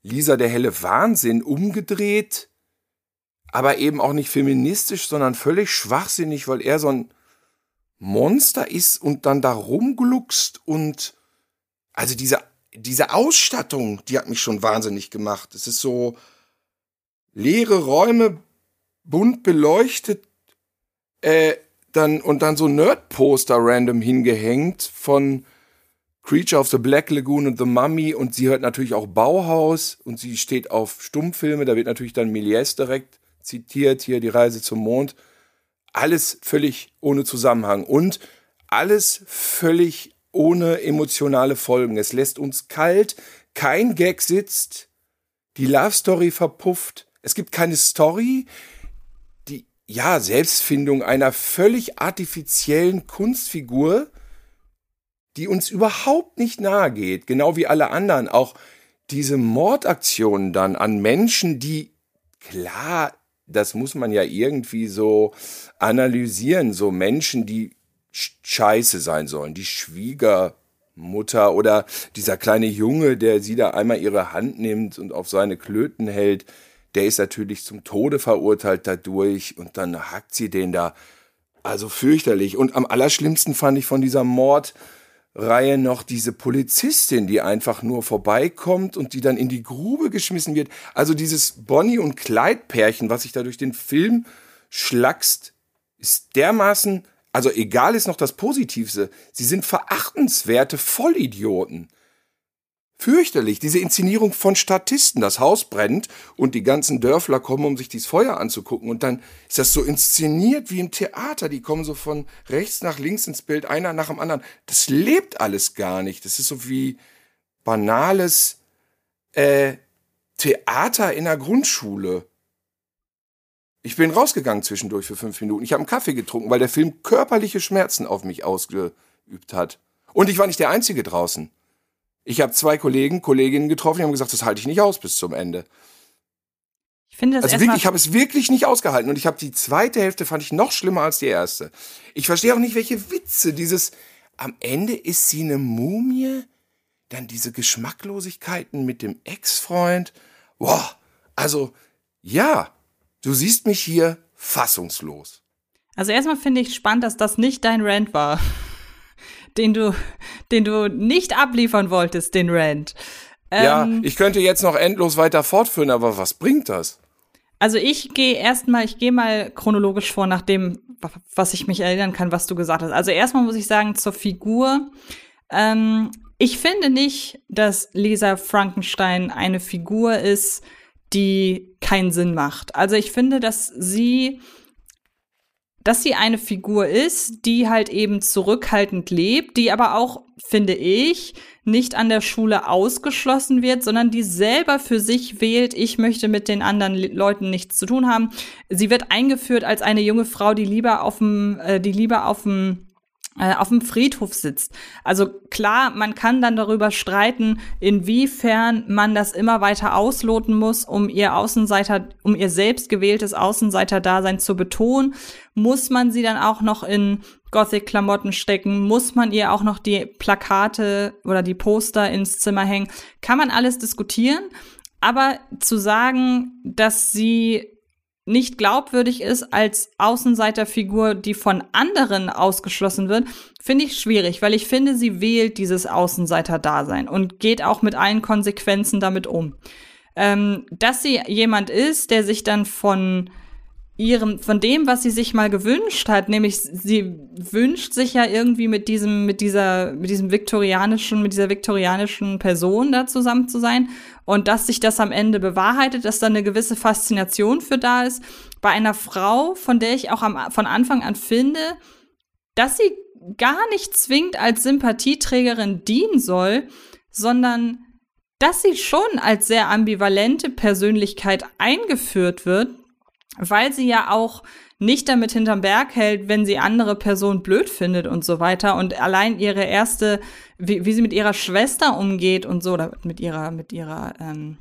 Speaker 1: Lisa der helle Wahnsinn umgedreht aber eben auch nicht feministisch, sondern völlig schwachsinnig, weil er so ein Monster ist und dann da rumgluckst und also diese, diese Ausstattung, die hat mich schon wahnsinnig gemacht. Es ist so leere Räume, bunt beleuchtet, äh, dann, und dann so Nerd-Poster random hingehängt von Creature of the Black Lagoon und The Mummy und sie hört natürlich auch Bauhaus und sie steht auf Stummfilme, da wird natürlich dann Méliès direkt zitiert, hier die Reise zum Mond. Alles völlig ohne Zusammenhang und alles völlig ohne emotionale Folgen. Es lässt uns kalt, kein Gag sitzt, die Love Story verpufft, es gibt keine Story, die, ja, Selbstfindung einer völlig artifiziellen Kunstfigur, die uns überhaupt nicht nahe geht, genau wie alle anderen, auch diese Mordaktionen dann an Menschen, die klar das muss man ja irgendwie so analysieren. So Menschen, die scheiße sein sollen, die Schwiegermutter oder dieser kleine Junge, der sie da einmal ihre Hand nimmt und auf seine Klöten hält, der ist natürlich zum Tode verurteilt dadurch und dann hackt sie den da. Also fürchterlich. Und am allerschlimmsten fand ich von dieser Mord, Reihe noch diese Polizistin, die einfach nur vorbeikommt und die dann in die Grube geschmissen wird. Also dieses Bonnie und Clyde Pärchen, was sich da durch den Film schlackst, ist dermaßen, also egal ist noch das Positivste, sie sind verachtenswerte Vollidioten fürchterlich. Diese Inszenierung von Statisten. Das Haus brennt und die ganzen Dörfler kommen, um sich dieses Feuer anzugucken. Und dann ist das so inszeniert wie im Theater. Die kommen so von rechts nach links ins Bild, einer nach dem anderen. Das lebt alles gar nicht. Das ist so wie banales äh, Theater in der Grundschule. Ich bin rausgegangen zwischendurch für fünf Minuten. Ich habe einen Kaffee getrunken, weil der Film körperliche Schmerzen auf mich ausgeübt hat. Und ich war nicht der Einzige draußen. Ich habe zwei Kollegen, Kolleginnen getroffen, die haben gesagt, das halte ich nicht aus bis zum Ende.
Speaker 2: Ich finde das
Speaker 1: Also wirklich, ich habe es wirklich nicht ausgehalten und ich habe die zweite Hälfte fand ich noch schlimmer als die erste. Ich verstehe auch nicht, welche Witze dieses am Ende ist sie eine Mumie, dann diese Geschmacklosigkeiten mit dem Ex-Freund. Boah, also ja, du siehst mich hier fassungslos.
Speaker 2: Also erstmal finde ich spannend, dass das nicht dein Rant war. Den du, den du nicht abliefern wolltest, den Rant.
Speaker 1: ja,
Speaker 2: Ähm,
Speaker 1: ich könnte jetzt noch endlos weiter fortführen, aber was bringt das?
Speaker 2: Also ich gehe erstmal, ich gehe mal chronologisch vor nach dem, was ich mich erinnern kann, was du gesagt hast. Also erstmal muss ich sagen zur Figur. Ähm, ich finde nicht, dass Lisa Frankenstein eine Figur ist, die keinen Sinn macht. Also ich finde, dass sie, dass sie eine Figur ist, die halt eben zurückhaltend lebt, die aber auch, finde ich, nicht an der Schule ausgeschlossen wird, sondern die selber für sich wählt, ich möchte mit den anderen Le Leuten nichts zu tun haben. Sie wird eingeführt als eine junge Frau, die lieber auf dem, äh, die lieber auf dem auf dem Friedhof sitzt. Also klar, man kann dann darüber streiten, inwiefern man das immer weiter ausloten muss, um ihr Außenseiter, um ihr selbst gewähltes Außenseiter-Dasein zu betonen. Muss man sie dann auch noch in Gothic-Klamotten stecken? Muss man ihr auch noch die Plakate oder die Poster ins Zimmer hängen? Kann man alles diskutieren. Aber zu sagen, dass sie nicht glaubwürdig ist als Außenseiterfigur, die von anderen ausgeschlossen wird, finde ich schwierig, weil ich finde, sie wählt dieses Außenseiter-Dasein und geht auch mit allen Konsequenzen damit um. Ähm, dass sie jemand ist, der sich dann von ihrem, von dem, was sie sich mal gewünscht hat, nämlich sie wünscht sich ja irgendwie mit diesem, mit dieser, mit diesem viktorianischen, mit dieser viktorianischen Person da zusammen zu sein und dass sich das am Ende bewahrheitet, dass da eine gewisse Faszination für da ist. Bei einer Frau, von der ich auch am, von Anfang an finde, dass sie gar nicht zwingend als Sympathieträgerin dienen soll, sondern dass sie schon als sehr ambivalente Persönlichkeit eingeführt wird, weil sie ja auch nicht damit hinterm Berg hält, wenn sie andere Personen blöd findet und so weiter. Und allein ihre erste, wie, wie sie mit ihrer Schwester umgeht und so, oder mit ihrer, mit ihrer, ähm,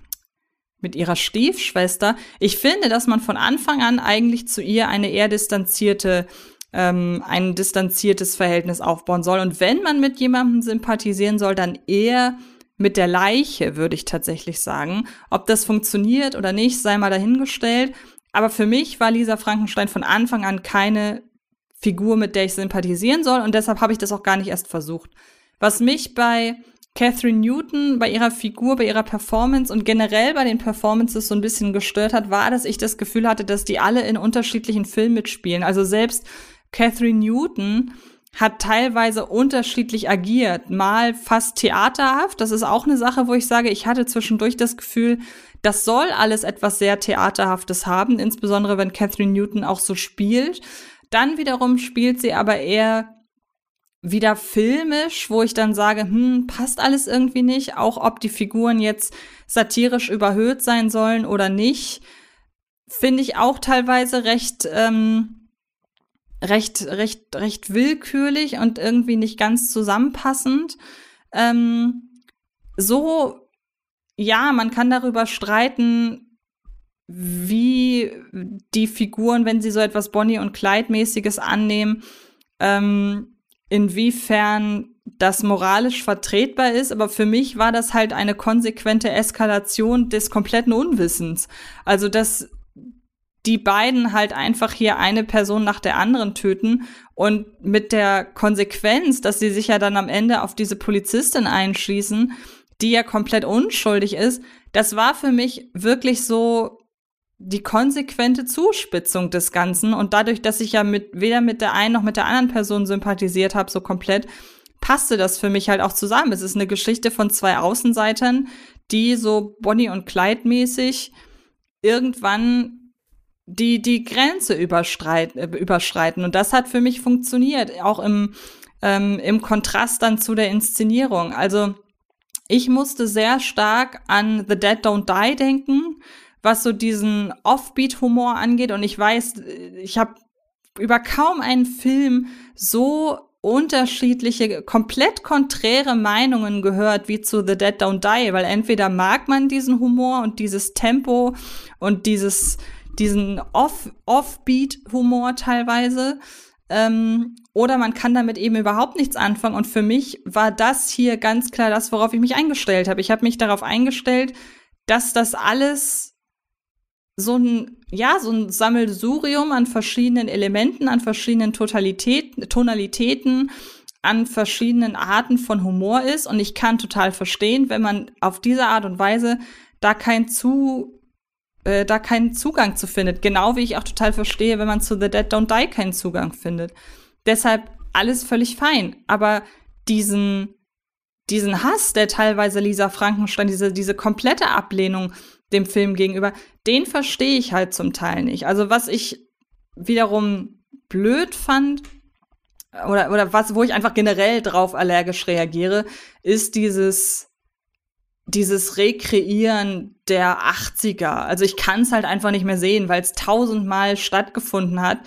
Speaker 2: mit ihrer Stiefschwester. Ich finde, dass man von Anfang an eigentlich zu ihr eine eher distanzierte, ähm, ein distanziertes Verhältnis aufbauen soll. Und wenn man mit jemandem sympathisieren soll, dann eher mit der Leiche, würde ich tatsächlich sagen. Ob das funktioniert oder nicht, sei mal dahingestellt. Aber für mich war Lisa Frankenstein von Anfang an keine Figur, mit der ich sympathisieren soll. Und deshalb habe ich das auch gar nicht erst versucht. Was mich bei Catherine Newton, bei ihrer Figur, bei ihrer Performance und generell bei den Performances so ein bisschen gestört hat, war, dass ich das Gefühl hatte, dass die alle in unterschiedlichen Filmen mitspielen. Also selbst Catherine Newton hat teilweise unterschiedlich agiert. Mal fast theaterhaft. Das ist auch eine Sache, wo ich sage, ich hatte zwischendurch das Gefühl, das soll alles etwas sehr Theaterhaftes haben, insbesondere wenn Catherine Newton auch so spielt. Dann wiederum spielt sie aber eher wieder filmisch, wo ich dann sage, hm, passt alles irgendwie nicht, auch ob die Figuren jetzt satirisch überhöht sein sollen oder nicht, finde ich auch teilweise recht, ähm, recht, recht, recht willkürlich und irgendwie nicht ganz zusammenpassend. Ähm, so, ja, man kann darüber streiten, wie die Figuren, wenn sie so etwas Bonnie und Clyde-mäßiges annehmen, ähm, inwiefern das moralisch vertretbar ist, aber für mich war das halt eine konsequente Eskalation des kompletten Unwissens. Also, dass die beiden halt einfach hier eine Person nach der anderen töten und mit der Konsequenz, dass sie sich ja dann am Ende auf diese Polizistin einschließen, die ja komplett unschuldig ist, das war für mich wirklich so die konsequente Zuspitzung des Ganzen und dadurch, dass ich ja mit weder mit der einen noch mit der anderen Person sympathisiert habe, so komplett, passte das für mich halt auch zusammen. Es ist eine Geschichte von zwei Außenseitern, die so Bonnie und Clyde mäßig irgendwann die die Grenze überschreiten und das hat für mich funktioniert, auch im ähm, im Kontrast dann zu der Inszenierung. Also ich musste sehr stark an The Dead Don't Die denken, was so diesen Offbeat-Humor angeht. Und ich weiß, ich habe über kaum einen Film so unterschiedliche, komplett konträre Meinungen gehört wie zu The Dead Don't Die, weil entweder mag man diesen Humor und dieses Tempo und dieses, diesen Off, Offbeat-Humor teilweise, ähm, oder man kann damit eben überhaupt nichts anfangen. Und für mich war das hier ganz klar das, worauf ich mich eingestellt habe. Ich habe mich darauf eingestellt, dass das alles so ein, ja, so ein Sammelsurium an verschiedenen Elementen, an verschiedenen Totalität, Tonalitäten, an verschiedenen Arten von Humor ist. Und ich kann total verstehen, wenn man auf diese Art und Weise da kein zu, äh, da keinen Zugang zu findet. Genau wie ich auch total verstehe, wenn man zu The Dead Don't Die keinen Zugang findet. Deshalb alles völlig fein. Aber diesen, diesen Hass, der teilweise Lisa Frankenstein, diese, diese komplette Ablehnung dem Film gegenüber, den verstehe ich halt zum Teil nicht. Also was ich wiederum blöd fand, oder, oder was, wo ich einfach generell drauf allergisch reagiere, ist dieses, dieses Rekreieren der 80er. Also ich kann es halt einfach nicht mehr sehen, weil es tausendmal stattgefunden hat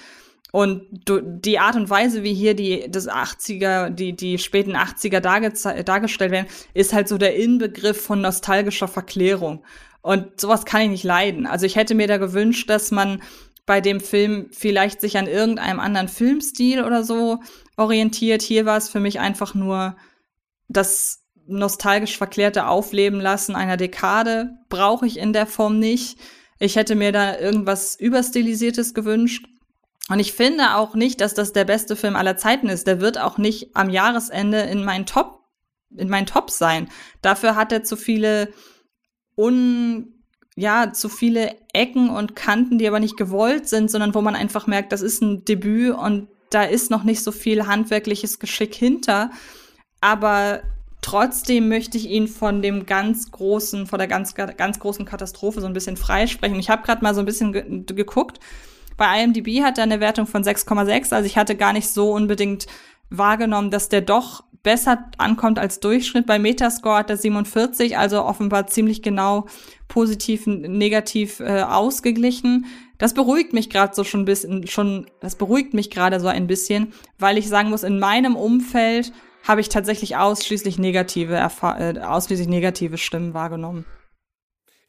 Speaker 2: und du, die Art und Weise, wie hier die das 80er, die die späten 80er darge dargestellt werden, ist halt so der Inbegriff von nostalgischer Verklärung. Und sowas kann ich nicht leiden. Also ich hätte mir da gewünscht, dass man bei dem Film vielleicht sich an irgendeinem anderen Filmstil oder so orientiert. Hier war es für mich einfach nur das nostalgisch verklärte Aufleben lassen einer Dekade. Brauche ich in der Form nicht. Ich hätte mir da irgendwas überstilisiertes gewünscht. Und ich finde auch nicht, dass das der beste Film aller Zeiten ist. Der wird auch nicht am Jahresende in meinen Top, in meinen Top sein. Dafür hat er zu viele un, ja, zu viele Ecken und Kanten, die aber nicht gewollt sind, sondern wo man einfach merkt, das ist ein Debüt und da ist noch nicht so viel handwerkliches Geschick hinter. Aber trotzdem möchte ich ihn von dem ganz großen, von der ganz, ganz großen Katastrophe so ein bisschen freisprechen. Ich habe gerade mal so ein bisschen ge geguckt bei IMDb hat er eine Wertung von 6,6. Also ich hatte gar nicht so unbedingt wahrgenommen, dass der doch besser ankommt als Durchschnitt. Bei Metascore hat er 47, also offenbar ziemlich genau positiv, negativ äh, ausgeglichen. Das beruhigt mich gerade so schon ein bisschen, schon, das beruhigt mich gerade so ein bisschen, weil ich sagen muss, in meinem Umfeld habe ich tatsächlich ausschließlich negative, äh, ausschließlich negative Stimmen wahrgenommen.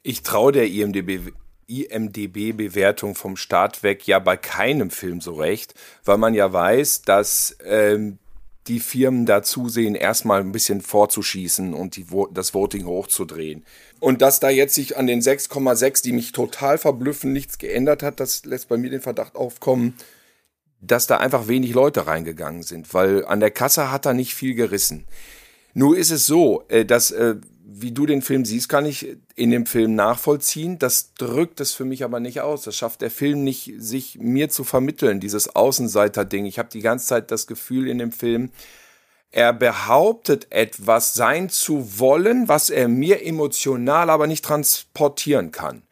Speaker 1: Ich traue der IMDB IMDB-Bewertung vom Start weg ja bei keinem Film so recht, weil man ja weiß, dass ähm, die Firmen da zusehen, erstmal ein bisschen vorzuschießen und die, das Voting hochzudrehen. Und dass da jetzt sich an den 6,6, die mich total verblüffen, nichts geändert hat, das lässt bei mir den Verdacht aufkommen, dass da einfach wenig Leute reingegangen sind, weil an der Kasse hat er nicht viel gerissen. Nur ist es so, äh, dass äh, wie du den Film siehst, kann ich in dem Film nachvollziehen. Das drückt es für mich aber nicht aus. Das schafft der Film nicht, sich mir zu vermitteln, dieses Außenseiter-Ding. Ich habe die ganze Zeit das Gefühl in dem Film, er behauptet etwas sein zu wollen, was er mir emotional aber nicht transportieren kann.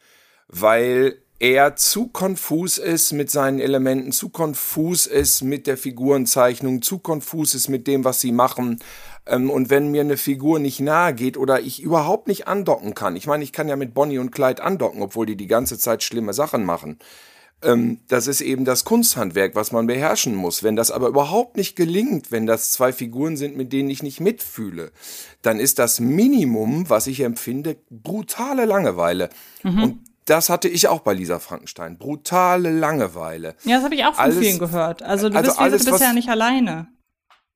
Speaker 1: Weil er zu konfus ist mit seinen Elementen, zu konfus ist mit der Figurenzeichnung, zu konfus ist mit dem, was sie machen. Ähm, und wenn mir eine Figur nicht nahe geht oder ich überhaupt nicht andocken kann, ich meine, ich kann ja mit Bonnie und Clyde andocken, obwohl die die ganze Zeit schlimme Sachen machen. Ähm, das ist eben das Kunsthandwerk, was man beherrschen muss. Wenn das aber überhaupt nicht gelingt, wenn das zwei Figuren sind, mit denen ich nicht mitfühle, dann ist das Minimum, was ich empfinde, brutale Langeweile. Mhm. Und das hatte ich auch bei Lisa Frankenstein. Brutale Langeweile.
Speaker 2: Ja, das habe ich auch von alles, vielen gehört. Also du also bist alles, bisher was, nicht alleine.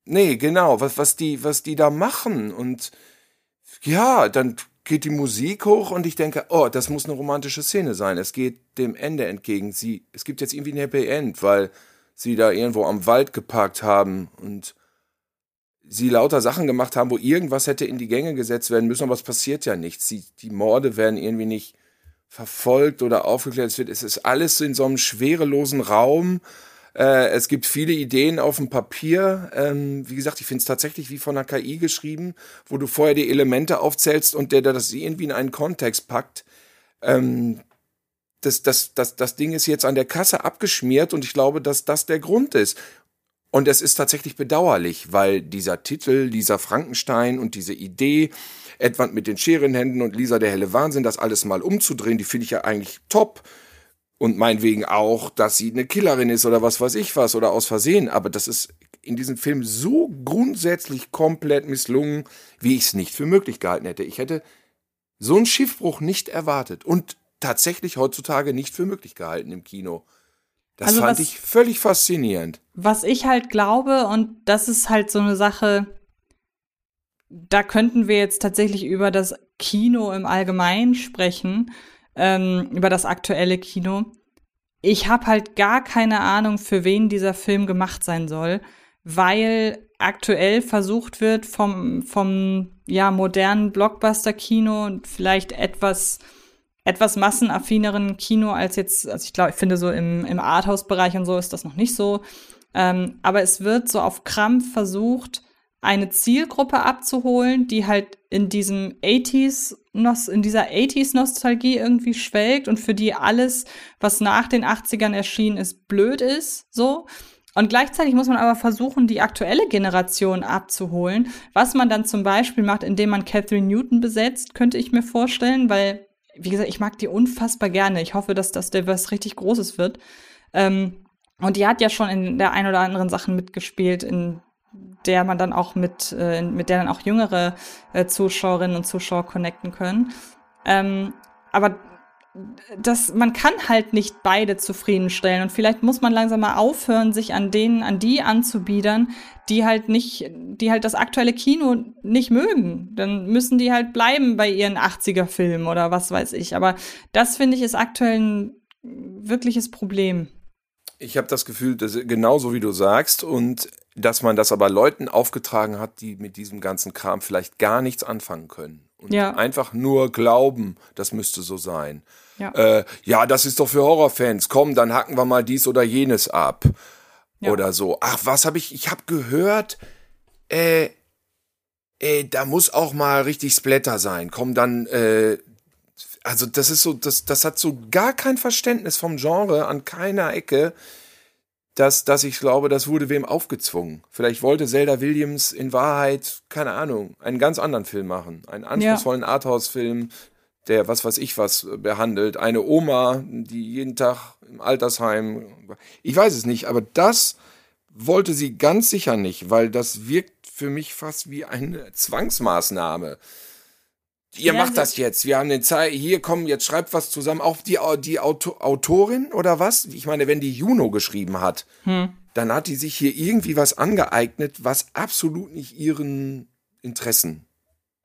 Speaker 1: Nee, genau, was, was, die, was die da machen. Und ja, dann geht die Musik hoch und ich denke, oh, das muss eine romantische Szene sein. Es geht dem Ende entgegen. Sie, es gibt jetzt irgendwie ein Happy End, weil sie da irgendwo am Wald geparkt haben und sie lauter Sachen gemacht haben, wo irgendwas hätte in die Gänge gesetzt werden müssen, aber es passiert ja nichts. Sie, die Morde werden irgendwie nicht verfolgt oder aufgeklärt. Wird, es ist alles in so einem schwerelosen Raum. Äh, es gibt viele Ideen auf dem Papier. Ähm, wie gesagt, ich finde es tatsächlich wie von einer KI geschrieben, wo du vorher die Elemente aufzählst und der, der das irgendwie in einen Kontext packt. Ähm, das, das, das, das Ding ist jetzt an der Kasse abgeschmiert und ich glaube, dass das der Grund ist. Und es ist tatsächlich bedauerlich, weil dieser Titel, Lisa Frankenstein und diese Idee, Edward mit den Scherenhänden und Lisa der helle Wahnsinn, das alles mal umzudrehen, die finde ich ja eigentlich top. Und meinetwegen auch, dass sie eine Killerin ist oder was weiß ich was oder aus Versehen. Aber das ist in diesem Film so grundsätzlich komplett misslungen, wie ich es nicht für möglich gehalten hätte. Ich hätte so einen Schiffbruch nicht erwartet und tatsächlich heutzutage nicht für möglich gehalten im Kino. Das
Speaker 2: Also
Speaker 1: fand
Speaker 2: was-
Speaker 1: ich völlig faszinierend.
Speaker 2: Was ich halt glaube, und das ist halt so eine Sache, da könnten wir jetzt tatsächlich über das Kino im Allgemeinen sprechen, ähm, über das aktuelle Kino. Ich habe halt gar keine Ahnung, für wen dieser Film gemacht sein soll, weil aktuell versucht wird vom, vom ja, modernen Blockbuster-Kino und vielleicht etwas etwas massenaffineren Kino als jetzt, also ich glaube, ich finde so im, im Arthouse-Bereich und so ist das noch nicht so. Ähm, aber es wird so auf Krampf versucht, eine Zielgruppe abzuholen, die halt in diesem 80s, Nos in dieser 80s-Nostalgie irgendwie schwelgt und für die alles, was nach den 80ern erschienen ist, blöd ist, so. Und gleichzeitig muss man aber versuchen, die aktuelle Generation abzuholen. Was man dann zum Beispiel macht, indem man Catherine Newton besetzt, könnte ich mir vorstellen, weil, wie gesagt, ich mag die unfassbar gerne. Ich hoffe, dass das was richtig Großes wird. Ähm, und die hat ja schon in der ein oder anderen Sachen mitgespielt, in der man dann auch mit, äh, mit der dann auch jüngere äh, Zuschauerinnen und Zuschauer connecten können. Ähm, aber das, man kann halt nicht beide zufriedenstellen und vielleicht muss man langsam mal aufhören, sich an denen, an die anzubiedern, die halt nicht, die halt das aktuelle Kino nicht mögen. Dann müssen die halt bleiben bei ihren 80er-Filmen oder was weiß ich. Aber das finde ich ist aktuell ein wirkliches Problem.
Speaker 1: Ich habe das Gefühl, dass genauso wie du sagst und dass man das aber Leuten aufgetragen hat, die mit diesem ganzen Kram vielleicht gar nichts anfangen können und
Speaker 2: Ja.
Speaker 1: einfach nur glauben, das müsste so sein.
Speaker 2: Ja.
Speaker 1: Äh, ja, das ist doch für Horrorfans. Komm, dann hacken wir mal dies oder jenes ab
Speaker 2: Ja.
Speaker 1: oder so. Ach, was habe ich? Ich habe gehört. Äh, äh, da muss auch mal richtig Splatter sein. Komm, dann. Äh, also das ist so, das, das hat so gar kein Verständnis vom Genre an keiner Ecke dass, dass ich glaube, das wurde wem aufgezwungen. Vielleicht wollte Zelda Williams in Wahrheit, keine Ahnung, einen ganz anderen Film machen. Einen anspruchsvollen Arthouse-Film, der was weiß ich was äh, behandelt. Eine Oma, die jeden Tag im Altersheim. Ich weiß es nicht, aber das wollte sie ganz sicher nicht, weil das wirkt für mich fast wie eine Zwangsmaßnahme. Ihr
Speaker 2: Ja,
Speaker 1: macht
Speaker 2: sie-
Speaker 1: das jetzt. Wir haben den Zeit. Hier, komm, jetzt schreibt was zusammen. Auch die, die Auto, Autorin oder was? Ich meine, wenn die Juno geschrieben hat, dann hat die sich hier irgendwie was angeeignet, was absolut nicht ihren Interessen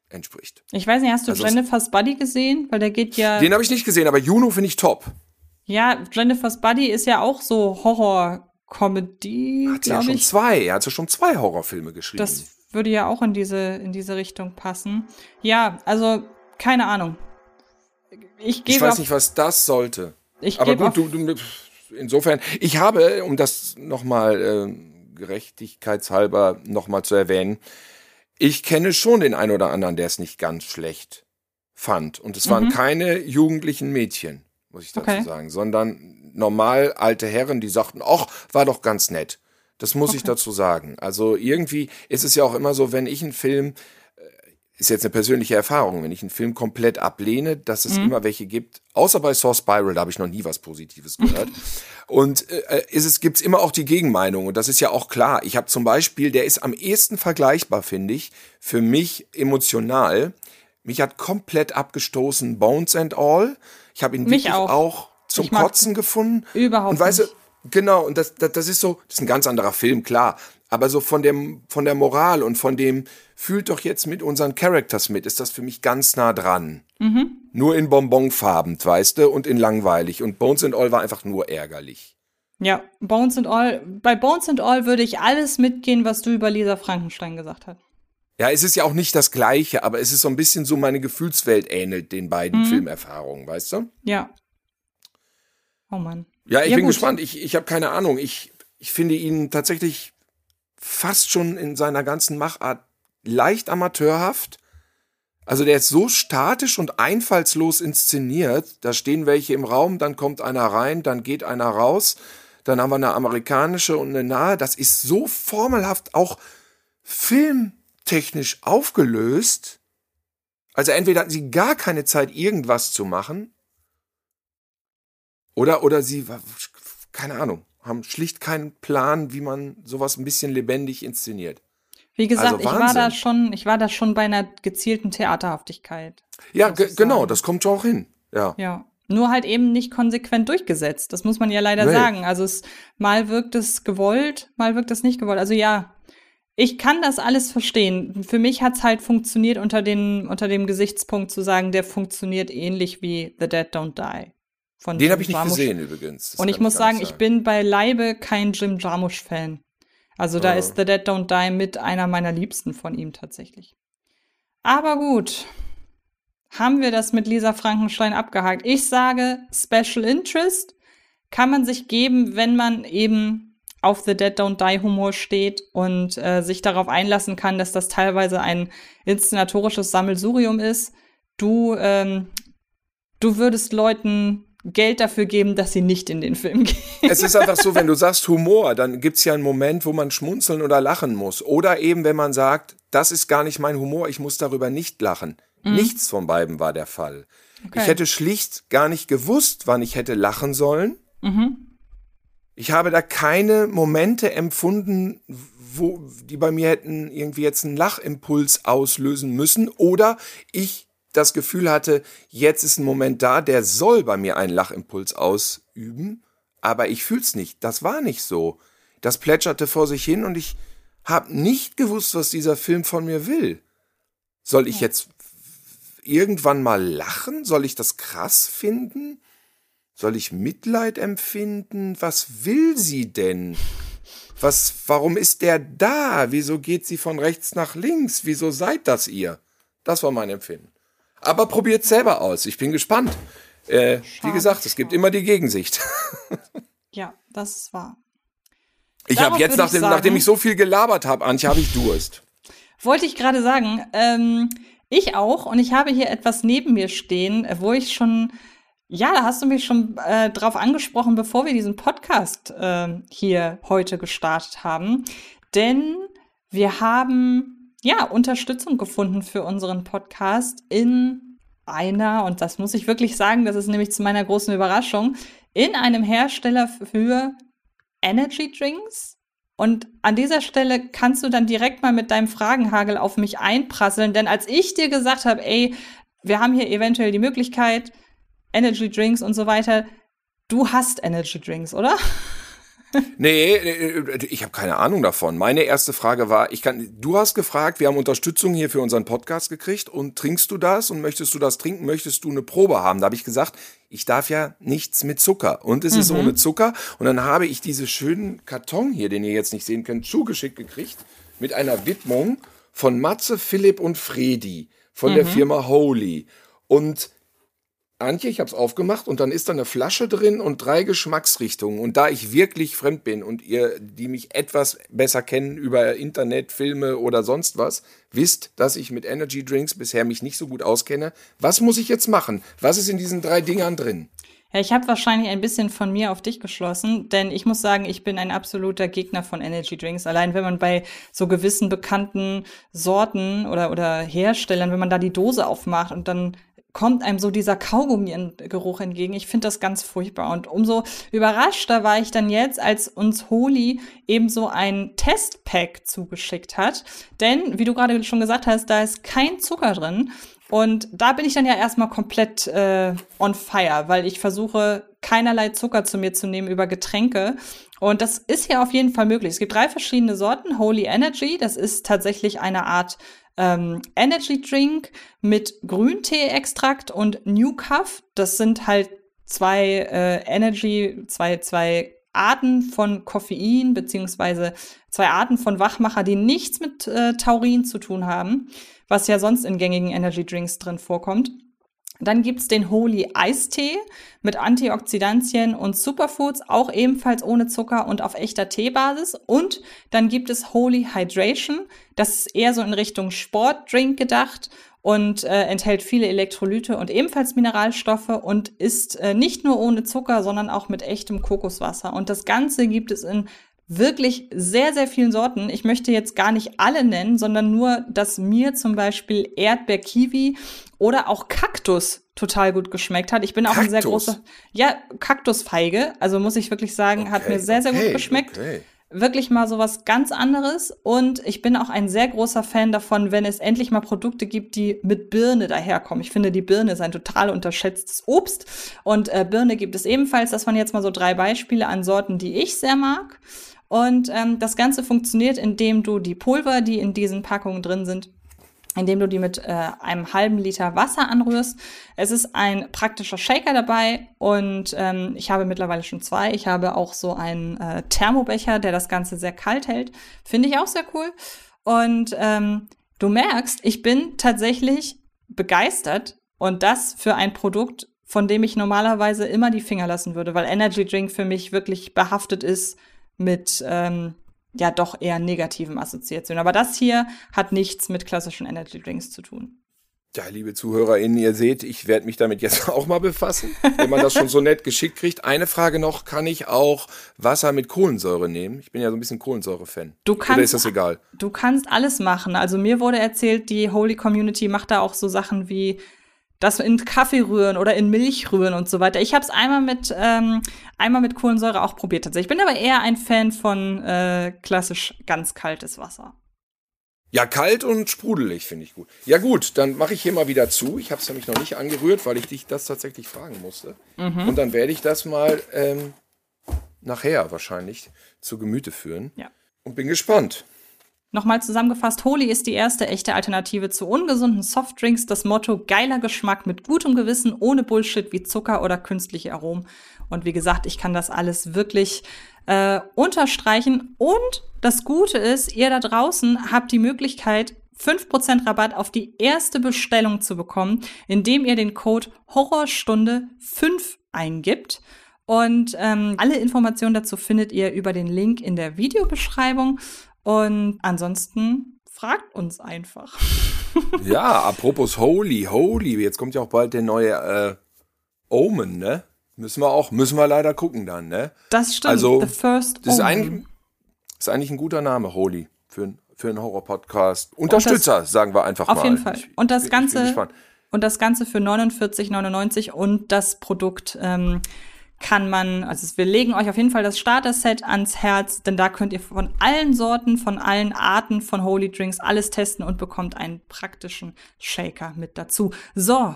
Speaker 1: entspricht.
Speaker 2: Ich weiß nicht, hast du
Speaker 1: Also
Speaker 2: Jennifer's Buddy gesehen? Weil der geht ja.
Speaker 1: Den habe ich nicht gesehen, aber Juno finde ich top.
Speaker 2: Ja, Jennifer's Buddy ist ja auch so Horror-Comedy,
Speaker 1: Hat sie ja schon
Speaker 2: ich.
Speaker 1: zwei. Er hat ja schon zwei Horrorfilme geschrieben.
Speaker 2: Das würde ja auch in diese, in diese Richtung passen. Ja, also, keine Ahnung. Ich
Speaker 1: ich weiß nicht, was das sollte.
Speaker 2: ich
Speaker 1: Aber gut, du, du, insofern, ich habe, um das nochmal äh, gerechtigkeitshalber nochmal zu erwähnen, ich kenne schon den einen oder anderen, der es nicht ganz schlecht fand. Und es waren keine jugendlichen Mädchen, muss ich dazu
Speaker 2: Mhm. Okay.
Speaker 1: sagen, sondern normal alte Herren, die sagten, ach, war doch ganz nett. Das muss ich dazu sagen. Also irgendwie ist es ja auch immer so, wenn ich einen Film ist jetzt eine persönliche Erfahrung, wenn ich einen Film komplett ablehne, dass es immer welche gibt, außer bei Saw Spiral, da habe ich noch nie was Positives gehört. und äh, ist es gibt's immer auch die Gegenmeinung und das ist ja auch klar. Ich habe zum Beispiel, der ist am ehesten vergleichbar, finde ich, für mich emotional. Mich hat komplett abgestoßen Bones and All. Ich habe ihn
Speaker 2: Mich
Speaker 1: wirklich
Speaker 2: auch.
Speaker 1: auch, zum
Speaker 2: Ich
Speaker 1: Kotzen gefunden.
Speaker 2: überhaupt
Speaker 1: Und weißt du,
Speaker 2: nicht.
Speaker 1: Genau, und das, das, das ist so, das ist ein ganz anderer Film, klar. Aber so von dem, von der Moral und von dem, fühlt doch jetzt mit unseren Characters mit, ist das für mich ganz nah dran.
Speaker 2: Mhm.
Speaker 1: Nur in Bonbonfarben, weißt du, und in langweilig. Und Bones and All war einfach nur ärgerlich.
Speaker 2: ja, Bones and All, bei Bones and All würde ich alles mitgehen, was du über Lisa Frankenstein gesagt hast.
Speaker 1: Ja, es ist ja auch nicht das Gleiche, aber es ist so ein bisschen so meine Gefühlswelt ähnelt den
Speaker 2: Mhm.
Speaker 1: beiden Filmerfahrungen, weißt du?
Speaker 2: Ja. Oh Mann.
Speaker 1: Ja, ich
Speaker 2: Ja,
Speaker 1: bin
Speaker 2: gut.
Speaker 1: gespannt. Ich, ich habe keine Ahnung. Ich, ich finde ihn tatsächlich fast schon in seiner ganzen Machart leicht amateurhaft. Also der ist so statisch und einfallslos inszeniert. Da stehen welche im Raum, dann kommt einer rein, dann geht einer raus. dann haben wir eine amerikanische und eine nahe. Das ist so formelhaft auch filmtechnisch aufgelöst. Also entweder hatten sie gar keine Zeit, irgendwas zu machen, oder, oder sie, keine Ahnung, haben schlicht keinen Plan, wie man sowas ein bisschen lebendig inszeniert.
Speaker 2: Wie gesagt,
Speaker 1: Also
Speaker 2: ich war da schon, ich war da schon bei einer gezielten Theaterhaftigkeit.
Speaker 1: Ja, genau, das kommt schon auch hin. Ja.
Speaker 2: Ja. Nur halt eben nicht konsequent durchgesetzt. Das muss man ja leider
Speaker 1: Nee.
Speaker 2: sagen. Also es, mal wirkt es gewollt, mal wirkt es nicht gewollt. Also ja, ich kann das alles verstehen. Für mich hat's halt funktioniert unter, den, unter dem Gesichtspunkt zu sagen, der funktioniert ähnlich wie The Dead Don't Die. Von
Speaker 1: Den habe ich nicht
Speaker 2: Jarmusch.
Speaker 1: gesehen übrigens. Das
Speaker 2: Und ich muss sagen,
Speaker 1: nicht
Speaker 2: ich bin beileibe kein Jim Jarmusch-Fan. Also da
Speaker 1: Ja.
Speaker 2: ist The Dead Don't Die mit einer meiner Liebsten von ihm tatsächlich. Aber gut, haben wir das mit Lisa Frankenstein abgehakt. Ich sage, Special Interest kann man sich geben, wenn man eben auf The Dead Don't Die Humor steht und äh, sich darauf einlassen kann, dass das teilweise ein inszenatorisches Sammelsurium ist. Du, ähm, du würdest Leuten Geld dafür geben, dass sie nicht in den Film gehen.
Speaker 1: Es ist einfach so, wenn du sagst Humor, dann gibt's ja einen Moment, wo man schmunzeln oder lachen muss. Oder eben, wenn man sagt, das ist gar nicht mein Humor, ich muss darüber nicht lachen. Nichts von beiden war der Fall.
Speaker 2: Okay.
Speaker 1: Ich hätte schlicht gar nicht gewusst, wann ich hätte lachen sollen. Ich habe da keine Momente empfunden, wo die bei mir hätten irgendwie jetzt einen Lachimpuls auslösen müssen. Oder ich das Gefühl hatte, jetzt ist ein Moment da, der soll bei mir einen Lachimpuls ausüben, aber ich fühl's nicht. Das war nicht so. Das plätscherte vor sich hin und ich habe nicht gewusst, was dieser Film von mir will. Soll ich jetzt irgendwann mal lachen? Soll ich das krass finden? Soll ich Mitleid empfinden? Was will sie denn? Was, warum ist der da? Wieso geht sie von rechts nach links? Wieso seid das ihr? Das war mein Empfinden. Aber probiert selber aus. Ich bin gespannt. Äh, wie gesagt, es gibt immer die Gegensicht.
Speaker 2: Ja, das ist wahr.
Speaker 1: Ich habe jetzt,
Speaker 2: würde ich
Speaker 1: nachdem,
Speaker 2: sagen-
Speaker 1: nachdem ich so viel gelabert habe, Antje, habe ich Durst.
Speaker 2: Wollte ich gerade sagen, ähm, ich auch. Und ich habe hier etwas neben mir stehen, äh, wo ich schon, ja, da hast du mich schon äh, drauf angesprochen, bevor wir diesen Podcast ähm, hier heute gestartet haben. Denn wir haben, ja, Unterstützung gefunden für unseren Podcast in einer, und das muss ich wirklich sagen, das ist nämlich zu meiner großen Überraschung, in einem Hersteller für Energy Drinks. Und an dieser Stelle kannst du dann direkt mal mit deinem Fragenhagel auf mich einprasseln, denn als ich dir gesagt habe, ey, wir haben hier eventuell die Möglichkeit, Energy Drinks und so weiter, du hast Energy Drinks, oder?
Speaker 1: Nee, äh, ich habe keine Ahnung davon. Meine erste Frage war, ich kann, du hast gefragt, wir haben Unterstützung hier für unseren Podcast gekriegt und trinkst du das und möchtest du das trinken, möchtest du eine Probe haben? Da habe ich gesagt, ich darf ja nichts mit Zucker. Und es ist ohne Zucker. Und dann habe ich diese schönen Karton hier, den ihr jetzt nicht sehen könnt, zugeschickt gekriegt mit einer Widmung von Matze, Philipp und Fredi von der Firma Holy. Und Antje, ich habe es aufgemacht und dann ist da eine Flasche drin und drei Geschmacksrichtungen. Und da ich wirklich fremd bin und ihr, die mich etwas besser kennen über Internet, Filme oder sonst was, wisst, dass ich mit Energy Drinks bisher mich nicht so gut auskenne. Was muss ich jetzt machen? Was ist in diesen drei Dingern drin?
Speaker 2: Ja, ich habe wahrscheinlich ein bisschen von mir auf dich geschlossen, denn ich muss sagen, ich bin ein absoluter Gegner von Energy Drinks. Allein wenn man bei so gewissen bekannten Sorten oder, oder Herstellern, wenn man da die Dose aufmacht und dann kommt einem so dieser Kaugummi-Geruch entgegen. Ich finde das ganz furchtbar. Und umso überraschter war ich dann jetzt, als uns Holy eben so ein Testpack zugeschickt hat. Denn, wie du gerade schon gesagt hast, da ist kein Zucker drin. Und da bin ich dann ja erstmal komplett äh, on fire, weil ich versuche, keinerlei Zucker zu mir zu nehmen über Getränke. Und das ist ja auf jeden Fall möglich. Es gibt drei verschiedene Sorten. Holy Energy, das ist tatsächlich eine Art ähm, Energy Drink mit Grüntee-Extrakt und New Cuff. Das sind halt zwei äh, Energy, zwei, zwei Arten von Koffein, beziehungsweise zwei Arten von Wachmacher, die nichts mit äh, Taurin zu tun haben, was ja sonst in gängigen Energy Drinks drin vorkommt. Dann gibt's den Holy Eistee mit Antioxidantien und Superfoods, auch ebenfalls ohne Zucker und auf echter Teebasis. Und dann gibt es Holy Hydration. Das ist eher so in Richtung Sportdrink gedacht. und äh, enthält viele Elektrolyte und ebenfalls Mineralstoffe und ist äh, nicht nur ohne Zucker, sondern auch mit echtem Kokoswasser. Und das Ganze gibt es in wirklich sehr, sehr vielen Sorten. Ich möchte jetzt gar nicht alle nennen, sondern nur, dass mir zum Beispiel Erdbeer-Kiwi oder auch Kaktus total gut geschmeckt hat. Ich bin auch ein sehr
Speaker 1: Kaktus?
Speaker 2: großer, ja, Kaktusfeige. Also muss ich wirklich sagen, hat
Speaker 1: Okay,
Speaker 2: mir sehr, sehr
Speaker 1: okay,
Speaker 2: gut geschmeckt
Speaker 1: okay.
Speaker 2: wirklich mal sowas ganz anderes. Und ich bin auch ein sehr großer Fan davon, wenn es endlich mal Produkte gibt, die mit Birne daherkommen. Ich finde, die Birne ist ein total unterschätztes Obst. Und äh, Birne gibt es ebenfalls. Das waren jetzt mal so drei Beispiele an Sorten, die ich sehr mag. Und ähm, das Ganze funktioniert, indem du die Pulver, die in diesen Packungen drin sind, indem du die mit äh, einem halben Liter Wasser anrührst. Es ist ein praktischer Shaker dabei und ähm, ich habe mittlerweile schon zwei. Ich habe auch so einen äh, Thermobecher, der das Ganze sehr kalt hält. Finde ich auch sehr cool. Und ähm, du merkst, ich bin tatsächlich begeistert und das für ein Produkt, von dem ich normalerweise immer die Finger lassen würde, weil Energy Drink für mich wirklich behaftet ist mit ähm, ja doch eher negativen Assoziationen. Aber das hier hat nichts mit klassischen Energy Drinks zu tun.
Speaker 1: Ja, liebe ZuhörerInnen, ihr seht, ich werde mich damit jetzt auch mal befassen, wenn man das schon so nett geschickt kriegt. Eine Frage noch, kann ich auch Wasser mit Kohlensäure nehmen? Ich bin ja so ein bisschen Kohlensäure-Fan.
Speaker 2: Du
Speaker 1: Oder
Speaker 2: kannst-
Speaker 1: ist das egal?
Speaker 2: Du kannst alles machen. Also mir wurde erzählt, die Holy Community macht da auch so Sachen wie das in Kaffee rühren oder in Milch rühren und so weiter. Ich habe es einmal mit ähm, einmal mit Kohlensäure auch probiert tatsächlich. Ich bin aber eher ein Fan von äh, klassisch ganz kaltes Wasser.
Speaker 1: Ja, kalt und sprudelig finde ich gut. Ja gut, dann mache ich hier mal wieder zu. Ich habe es nämlich noch nicht angerührt, weil ich dich das tatsächlich fragen musste.
Speaker 2: Mhm.
Speaker 1: Und dann werde ich das mal ähm, nachher wahrscheinlich zu Gemüte führen.
Speaker 2: Ja.
Speaker 1: Und bin gespannt.
Speaker 2: Nochmal zusammengefasst, Holy ist die erste echte Alternative zu ungesunden Softdrinks. Das Motto geiler Geschmack mit gutem Gewissen, ohne Bullshit wie Zucker oder künstliche Aromen. Und wie gesagt, ich kann das alles wirklich äh, unterstreichen. Und das Gute ist, ihr da draußen habt die Möglichkeit, 5% Rabatt auf die erste Bestellung zu bekommen, indem ihr den Code Horrorstunde 5 eingibt. Und ähm, alle Informationen dazu findet ihr über den Link in der Videobeschreibung. Und ansonsten fragt uns einfach.
Speaker 1: Ja, apropos Holy, Holy, jetzt kommt ja auch bald der neue äh, Omen, ne? Müssen wir auch, müssen wir leider gucken dann, ne?
Speaker 2: Das stimmt.
Speaker 1: Also,
Speaker 2: The First
Speaker 1: Das ist
Speaker 2: Omen.
Speaker 1: eigentlich, ist eigentlich ein guter Name, Holy, für, ein- für einen Horror-Podcast. Unterstützer, sagen wir einfach
Speaker 2: Auf
Speaker 1: mal.
Speaker 2: jeden Fall.
Speaker 1: Ich-
Speaker 2: Und das
Speaker 1: ich
Speaker 2: Ganze,
Speaker 1: gespannt.
Speaker 2: und das Ganze für 49,99 und das Produkt ähm, kann man, also wir legen euch auf jeden Fall das Starter-Set ans Herz, denn da könnt ihr von allen Sorten, von allen Arten von Holy Drinks alles testen und bekommt einen praktischen Shaker mit dazu. So,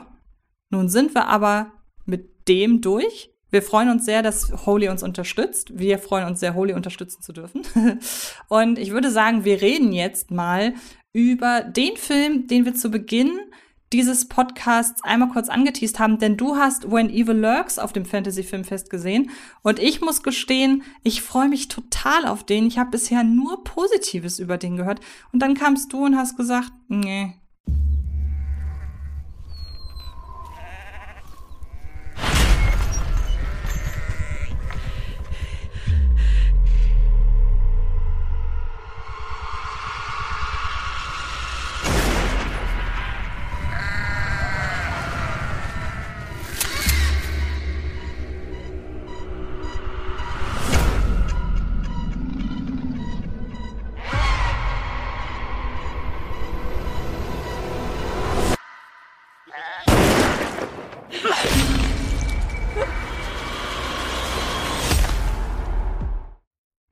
Speaker 2: nun sind wir aber mit dem durch. Wir freuen uns sehr, dass Holy uns unterstützt. Wir freuen uns sehr, Holy unterstützen zu dürfen. Und ich würde sagen, wir reden jetzt mal über den Film, den wir zu Beginn dieses Podcasts einmal kurz angeteased haben, denn du hast When Evil Lurks auf dem Fantasy Filmfest gesehen und ich muss gestehen, ich freue mich total auf den. Ich habe bisher nur Positives über den gehört und dann kamst du und hast gesagt, nee,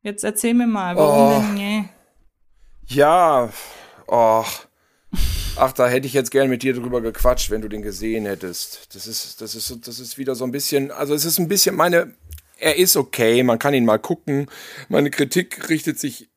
Speaker 2: Jetzt erzähl mir mal, warum
Speaker 1: Oh.
Speaker 2: denn nee?
Speaker 1: Ja, och. Ach, da hätte ich jetzt gern mit dir drüber gequatscht, wenn du den gesehen hättest. Das ist, das ist, das ist wieder so ein bisschen, also es ist ein bisschen meine, er ist okay, man kann ihn mal gucken. Meine Kritik richtet sich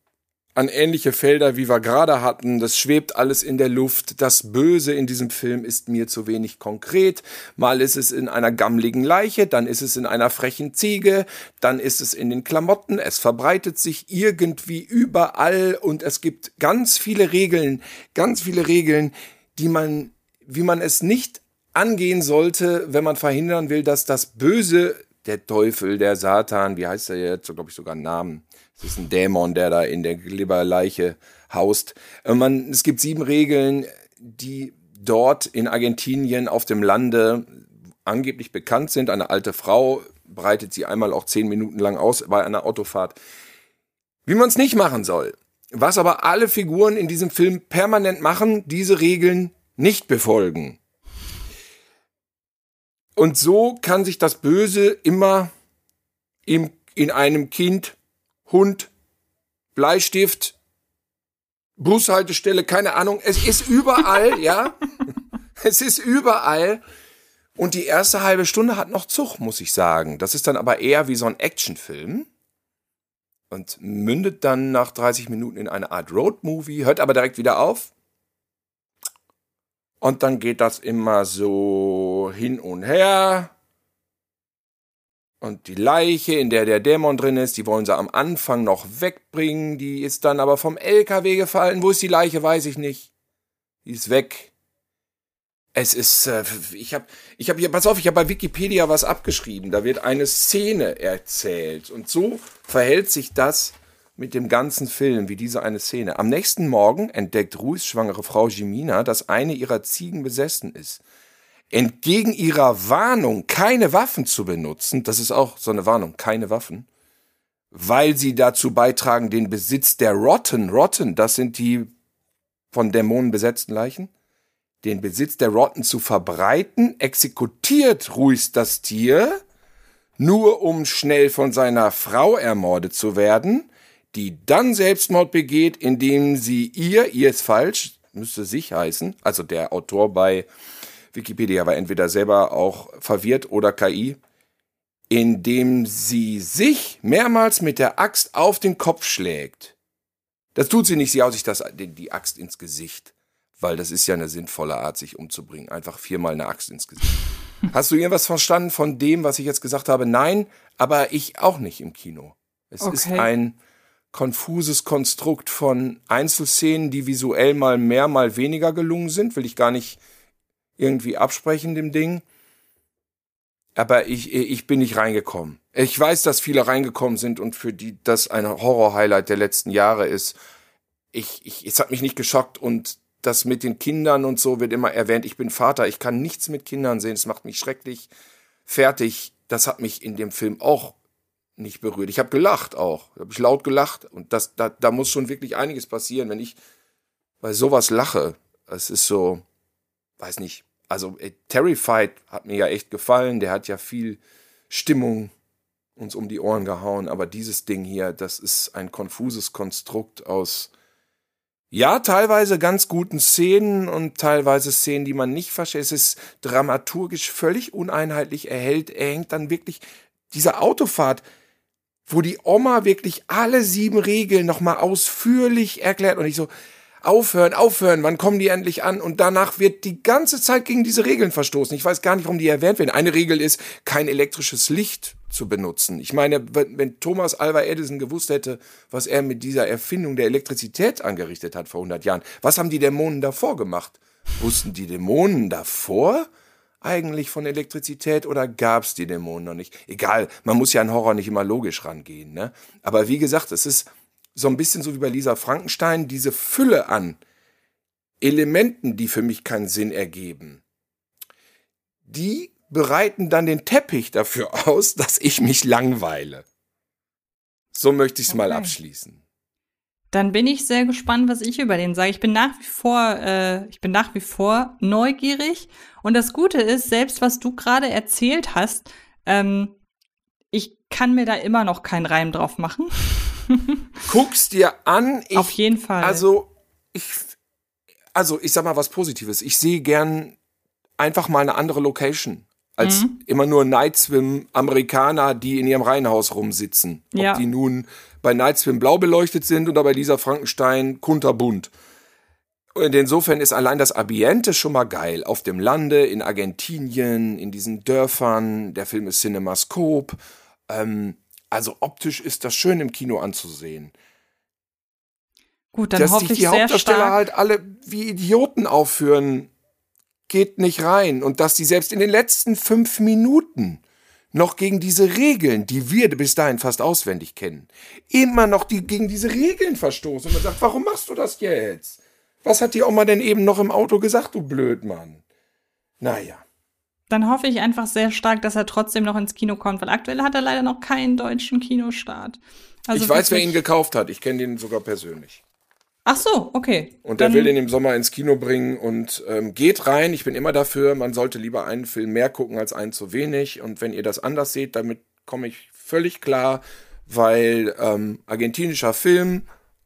Speaker 1: an ähnliche Felder, wie wir gerade hatten. Das schwebt alles in der Luft. Das Böse in diesem Film ist mir zu wenig konkret. Mal ist es in einer gammligen Leiche, dann ist es in einer frechen Ziege, dann ist es in den Klamotten. Es verbreitet sich irgendwie überall und es gibt ganz viele Regeln, ganz viele Regeln, die man, wie man es nicht angehen sollte, wenn man verhindern will, dass das Böse, der Teufel, der Satan, wie heißt er jetzt, so glaube ich sogar einen Namen. Es ist ein Dämon, der da in der Glibberleiche haust. Äh, Man, es gibt sieben Regeln, die dort in Argentinien auf dem Lande angeblich bekannt sind. Eine alte Frau breitet sie einmal auch zehn Minuten lang aus bei einer Autofahrt. Wie man es nicht machen soll. Was aber alle Figuren in diesem Film permanent machen, diese Regeln nicht befolgen. Und so kann sich das Böse immer im, in einem Kind, Hund, Bleistift, Bushaltestelle, keine Ahnung. Es ist überall, ja. Es ist überall. Und die erste halbe Stunde hat noch Zug, muss ich sagen. Das ist dann aber eher wie so ein Actionfilm. Und mündet dann nach 30 Minuten in eine Art Roadmovie, hört aber direkt wieder auf. Und dann geht das immer so hin und her. Und die Leiche, in der der Dämon drin ist, die wollen sie am Anfang noch wegbringen. Die ist dann aber vom LKW gefallen. Wo ist die Leiche, weiß ich nicht. Die ist weg. Es ist, äh, ich habe, ich habe hier, pass auf, ich habe bei Wikipedia was abgeschrieben. Da wird eine Szene erzählt. Und so verhält sich das mit dem ganzen Film, wie diese eine Szene. Am nächsten Morgen entdeckt Ruhs schwangere Frau Jimina, dass eine ihrer Ziegen besessen ist entgegen ihrer Warnung, keine Waffen zu benutzen, das ist auch so eine Warnung, keine Waffen, weil sie dazu beitragen, den Besitz der Rotten, Rotten, das sind die von Dämonen besetzten Leichen, den Besitz der Rotten zu verbreiten, exekutiert Ruiz das Tier, nur um schnell von seiner Frau ermordet zu werden, die dann Selbstmord begeht, indem sie ihr, ihr ist falsch, müsste sich heißen, also der Autor bei Wikipedia war entweder selber auch verwirrt oder KI, indem sie sich mehrmals mit der Axt auf den Kopf schlägt. Das tut sie nicht, sie haut sich das, die Axt ins Gesicht, weil das ist ja eine sinnvolle Art, sich umzubringen. Einfach viermal eine Axt ins Gesicht. Hast du irgendwas verstanden von dem, was ich jetzt gesagt habe? Nein, aber ich auch nicht im Kino. Es okay. ist ein konfuses Konstrukt von Einzelszenen, die visuell mal mehr, mal weniger gelungen sind, will ich gar nicht irgendwie absprechen, dem Ding. Aber ich, ich bin nicht reingekommen. Ich weiß, dass viele reingekommen sind und für die das ein Horror-Highlight der letzten Jahre ist. Ich, ich, es hat mich nicht geschockt und das mit den Kindern und so wird immer erwähnt. Ich bin Vater, ich kann nichts mit Kindern sehen. Es macht mich schrecklich fertig. Das hat mich in dem Film auch nicht berührt. Ich habe gelacht auch. Habe ich laut gelacht und das da, da muss schon wirklich einiges passieren, wenn ich bei sowas lache. Es ist so weiß nicht, also äh, Terrified hat mir ja echt gefallen, der hat ja viel Stimmung uns um die Ohren gehauen, aber dieses Ding hier, das ist ein konfuses Konstrukt aus ja, teilweise ganz guten Szenen und teilweise Szenen, die man nicht versteht. Es ist dramaturgisch völlig uneinheitlich. Er hält, er hängt dann wirklich diese Autofahrt, wo die Oma wirklich alle sieben Regeln nochmal ausführlich erklärt und ich so, aufhören, aufhören, wann kommen die endlich an? Und danach wird die ganze Zeit gegen diese Regeln verstoßen. Ich weiß gar nicht, warum die erwähnt werden. Eine Regel ist, kein elektrisches Licht zu benutzen. Ich meine, wenn Thomas Alva Edison gewusst hätte, was er mit dieser Erfindung der Elektrizität angerichtet hat vor 100 Jahren, was haben die Dämonen davor gemacht? Wussten die Dämonen davor eigentlich von Elektrizität oder gab's die Dämonen noch nicht? Egal, man muss ja an Horror nicht immer logisch rangehen, ne? Aber wie gesagt, es ist so ein bisschen so wie bei Lisa Frankenstein, diese Fülle an Elementen, die für mich keinen Sinn ergeben, die bereiten dann den Teppich dafür aus, dass ich mich langweile. So möchte ich es okay. mal abschließen.
Speaker 2: Dann bin ich sehr gespannt, was ich über den sage. Ich bin nach wie vor, äh, ich bin nach wie vor neugierig. Und das Gute ist, selbst was du gerade erzählt hast, ähm, ich kann mir da immer noch keinen Reim drauf machen.
Speaker 1: Guck's dir an.
Speaker 2: Ich, Auf jeden Fall.
Speaker 1: Also, ich, also, ich sag mal was Positives. Ich sehe gern einfach mal eine andere Location. Als mhm. immer nur Nightswim Amerikaner, die in ihrem Reihenhaus rumsitzen. Ob ja. die nun bei Nightswim blau beleuchtet sind oder bei Lisa Frankenstein kunterbunt. Und insofern ist allein das Ambiente schon mal geil. Auf dem Lande, in Argentinien, in diesen Dörfern. Der Film ist Cinemascope. Ähm, also optisch ist das schön im Kino anzusehen.
Speaker 2: Gut, dann Dass hoffe sich
Speaker 1: die Hauptdarsteller halt alle wie Idioten aufführen, geht nicht rein. Und dass die selbst in den letzten fünf Minuten noch gegen diese Regeln, die wir bis dahin fast auswendig kennen, immer noch die, gegen diese Regeln verstoßen. Und man sagt, warum machst du das jetzt? Was hat die Oma denn eben noch im Auto gesagt, du Blödmann? Naja.
Speaker 2: Dann hoffe ich einfach sehr stark, dass er trotzdem noch ins Kino kommt, weil aktuell hat er leider noch keinen deutschen Kinostart. Also
Speaker 1: ich weiß, wer ihn gekauft hat. Ich kenne den sogar persönlich.
Speaker 2: Ach so, okay.
Speaker 1: Und der will den im Sommer ins Kino bringen und ähm, geht rein. Ich bin immer dafür, man sollte lieber einen Film mehr gucken als einen zu wenig. Und wenn ihr das anders seht, damit komme ich völlig klar, weil ähm, argentinischer Film,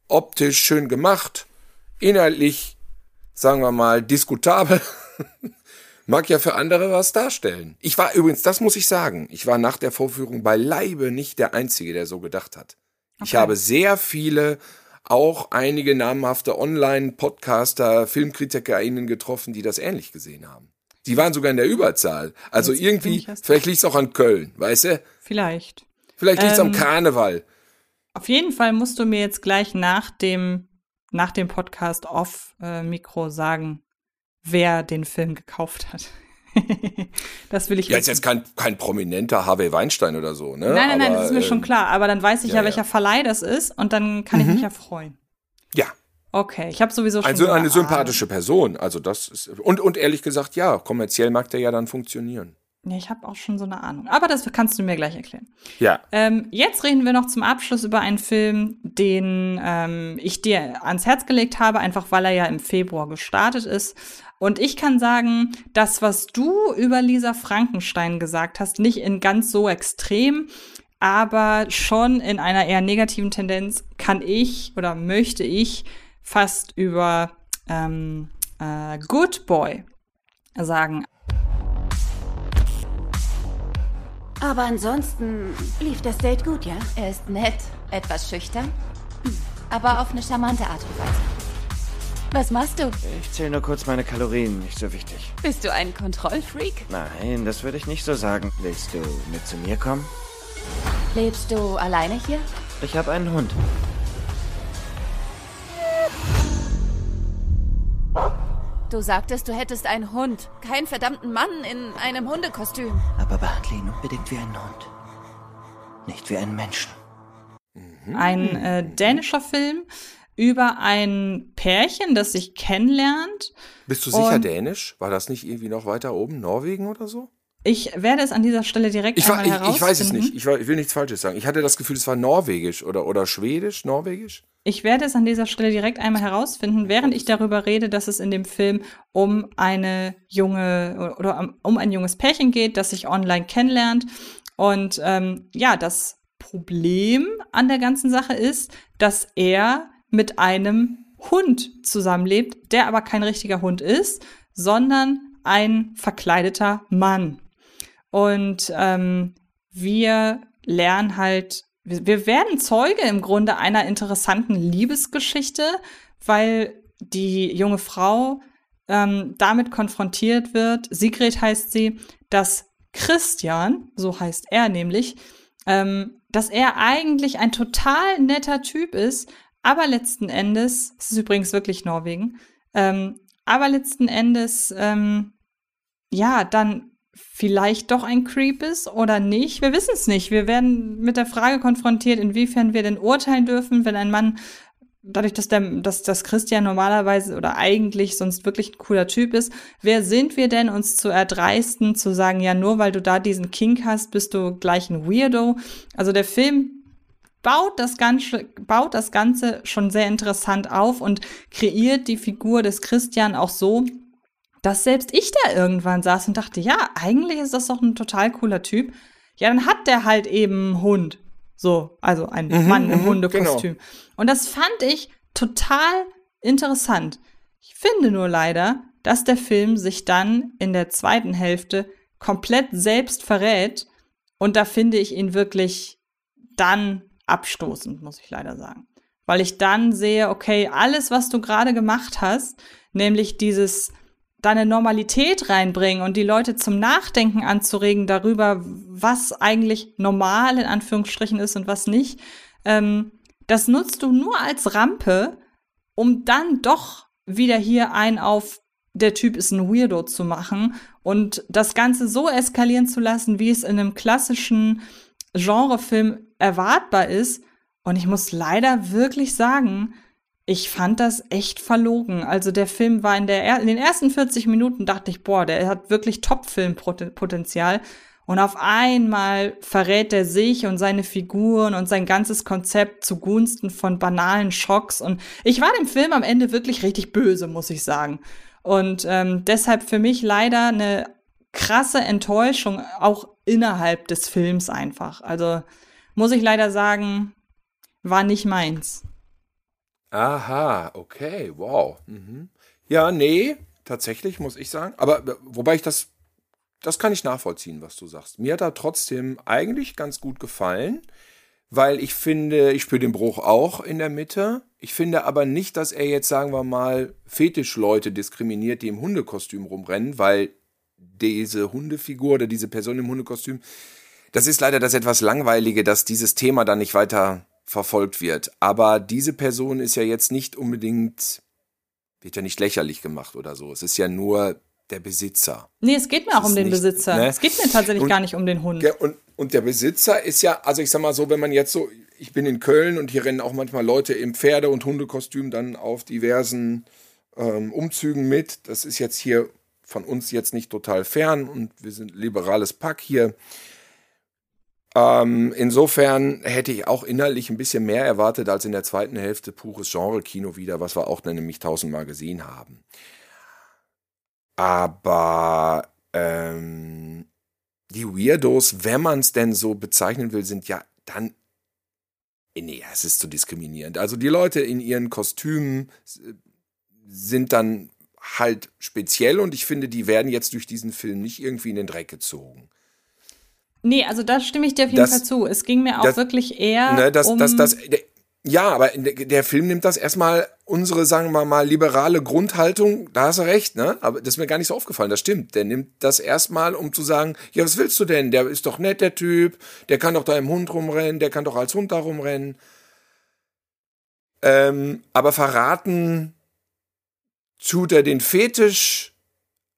Speaker 1: optisch schön gemacht, inhaltlich, sagen wir mal, diskutabel. Mag ja für andere was darstellen. Ich war übrigens, das muss ich sagen, ich war nach der Vorführung beileibe nicht der Einzige, der so gedacht hat. Ich habe sehr viele, auch einige namhafte Online-Podcaster, FilmkritikerInnen getroffen, die das ähnlich gesehen haben. Die waren sogar in der Überzahl. Also
Speaker 2: Jetzt
Speaker 1: irgendwie, vielleicht liegt es auch an Köln, weißt du?
Speaker 2: Vielleicht.
Speaker 1: Vielleicht liegt es am
Speaker 2: Ähm,
Speaker 1: Karneval.
Speaker 2: Auf jeden Fall musst du mir jetzt gleich nach dem, nach dem Podcast off äh, Mikro sagen, wer den Film gekauft hat. das will ich
Speaker 1: Ja, ist
Speaker 2: wissen.
Speaker 1: jetzt kein, kein prominenter Harvey Weinstein oder so, ne?
Speaker 2: Nein, nein, nein,
Speaker 1: Aber,
Speaker 2: das ist mir schon
Speaker 1: ähm,
Speaker 2: klar. Aber dann weiß ich ja,
Speaker 1: ja, Mhm.
Speaker 2: welcher
Speaker 1: ja.
Speaker 2: Verleih das ist und dann kann ich mich ja freuen.
Speaker 1: Ja,
Speaker 2: Okay, ich habe sowieso schon.
Speaker 1: also
Speaker 2: so
Speaker 1: eine
Speaker 2: Ahnung.
Speaker 1: sympathische Person. Also das ist, und, und ehrlich gesagt, ja, kommerziell mag der ja dann funktionieren.
Speaker 2: Ja, ich habe auch schon so eine Ahnung. Aber das kannst du mir gleich erklären.
Speaker 1: Ja.
Speaker 2: Ähm, jetzt reden wir noch zum Abschluss über einen Film, den ähm, ich dir ans Herz gelegt habe, einfach weil er ja im Februar gestartet ist. Und ich kann sagen, das, was du über Lisa Frankenstein gesagt hast, nicht in ganz so extrem, aber schon in einer eher negativen Tendenz, kann ich oder möchte ich fast über ähm, äh, Good Boy sagen.
Speaker 8: Aber ansonsten lief das Date gut, ja?
Speaker 6: Er ist nett, etwas schüchtern, aber auf eine charmante Art und Weise.
Speaker 8: Was machst du?
Speaker 9: Ich zähle nur kurz meine Kalorien, nicht so wichtig.
Speaker 8: Bist du ein Kontrollfreak?
Speaker 9: Nein, das würde ich nicht so sagen. Willst du mit zu mir kommen?
Speaker 6: Lebst du alleine hier?
Speaker 9: Ich habe einen Hund.
Speaker 8: Du sagtest, du hättest einen Hund. Keinen verdammten Mann in einem Hundekostüm.
Speaker 9: Aber behandle ihn unbedingt wie einen Hund. Nicht wie einen Menschen.
Speaker 2: ein äh, dänischer Film über ein Pärchen, das sich kennenlernt.
Speaker 1: Bist du sicher dänisch? War das nicht irgendwie noch weiter oben, Norwegen oder so?
Speaker 2: Ich werde es an dieser Stelle direkt
Speaker 1: Ich, war,
Speaker 2: einmal
Speaker 1: ich,
Speaker 2: herausfinden.
Speaker 1: ich weiß es nicht. Ich, war, ich will nichts Falsches sagen. Ich hatte das Gefühl, es war norwegisch oder, oder schwedisch, norwegisch.
Speaker 2: Ich werde es an dieser Stelle direkt einmal herausfinden, während ich darüber rede, dass es in dem Film um eine junge oder um, um ein junges Pärchen geht, das sich online kennenlernt. Und ähm, ja, das Problem an der ganzen Sache ist, dass er mit einem Hund zusammenlebt, der aber kein richtiger Hund ist, sondern ein verkleideter Mann. Und ähm, wir lernen halt, wir, werden Zeuge im Grunde einer interessanten Liebesgeschichte, weil die junge Frau ähm, damit konfrontiert wird, Sigrid heißt sie, dass Christian, so heißt er nämlich, ähm, dass er eigentlich ein total netter Typ ist, aber letzten Endes, es ist übrigens wirklich Norwegen, ähm, aber letzten Endes, ähm, ja, dann vielleicht doch ein Creep ist oder nicht. Wir wissen es nicht. Wir werden mit der Frage konfrontiert, inwiefern wir denn urteilen dürfen, wenn ein Mann, dadurch, dass, der, dass, dass Christian normalerweise oder eigentlich sonst wirklich ein cooler Typ ist, wer sind wir denn, uns zu erdreisten, zu sagen, ja, nur weil du da diesen Kink hast, bist du gleich ein Weirdo. Also der Film baut das Ganze, baut das Ganze schon sehr interessant auf und kreiert die Figur des Christian auch so, dass selbst ich da irgendwann saß und dachte, ja, eigentlich ist das doch ein total cooler Typ. Ja, dann hat der halt eben einen Hund. So, also ein Mann im
Speaker 1: mhm,
Speaker 2: Hundekostüm. Und das fand ich total interessant. Ich finde nur leider, dass der Film sich dann in der zweiten Hälfte komplett selbst verrät. Und da finde ich ihn wirklich dann abstoßend, muss ich leider sagen. Weil ich dann sehe, okay, alles, was du gerade gemacht hast, nämlich dieses deine Normalität reinbringen und die Leute zum Nachdenken anzuregen darüber, was eigentlich normal in Anführungsstrichen ist und was nicht, ähm, das nutzt du nur als Rampe, um dann doch wieder hier ein auf der Typ ist ein Weirdo zu machen und das Ganze so eskalieren zu lassen, wie es in einem klassischen Genrefilm erwartbar ist. Und ich muss leider wirklich sagen, ich fand das echt verlogen. Also der Film war in, der, in den ersten 40 Minuten, dachte ich, boah, der hat wirklich Top-Filmpotenzial. Und auf einmal verrät er sich und seine Figuren und sein ganzes Konzept zugunsten von banalen Schocks. Und ich war dem Film am Ende wirklich richtig böse, muss ich sagen. Und ähm, deshalb für mich leider eine krasse Enttäuschung, auch innerhalb des Films einfach. Also muss ich leider sagen, war nicht meins.
Speaker 1: Aha, okay, wow. Mhm. Ja, nee, tatsächlich muss ich sagen. Aber äh, wobei ich das, das kann ich nachvollziehen, was du sagst. Mir hat er trotzdem eigentlich ganz gut gefallen, weil ich finde, ich spüre den Bruch auch in der Mitte. Ich finde aber nicht, dass er jetzt, sagen wir mal, Fetischleute diskriminiert, die im Hundekostüm rumrennen, weil diese Hundefigur oder diese Person im Hundekostüm, das ist leider das etwas Langweilige, dass dieses Thema dann nicht weiter verfolgt wird. Aber diese Person ist ja jetzt nicht unbedingt, wird ja nicht lächerlich gemacht oder so. Es ist ja nur der Besitzer.
Speaker 2: Nee, es geht mir auch um den nicht, Besitzer. Ne? Es geht mir tatsächlich und, gar nicht um den Hund.
Speaker 1: Und, und der Besitzer ist ja, also ich sag mal so, wenn man jetzt so, ich bin in Köln und hier rennen auch manchmal Leute im Pferde- und Hundekostüm dann auf diversen ähm, Umzügen mit. Das ist jetzt hier von uns jetzt nicht total fern und wir sind liberales Pack hier. Ähm, insofern hätte ich auch inhaltlich ein bisschen mehr erwartet als in der zweiten Hälfte pures Genre-Kino wieder, was wir auch nämlich tausendmal gesehen haben. Aber ähm, die Weirdos, wenn man es denn so bezeichnen will, sind ja dann. Nee, es ist zu diskriminierend. Also die Leute in ihren Kostümen sind dann halt speziell und ich finde, die werden jetzt durch diesen Film nicht irgendwie in den Dreck gezogen.
Speaker 2: Nee, also da stimme ich dir auf jeden das, Fall zu. Es ging mir auch das, wirklich eher
Speaker 1: ne, das,
Speaker 2: um
Speaker 1: das, das, ja, aber der Film nimmt das erstmal unsere, sagen wir mal, liberale Grundhaltung, da hast du recht, ne? Aber das ist mir gar nicht so aufgefallen, das stimmt. Der nimmt das erstmal, um zu sagen, ja, was willst du denn? Der ist doch nett, der Typ, der kann doch da im Hund rumrennen, der kann doch als Hund da rumrennen. Ähm, aber verraten tut er den Fetisch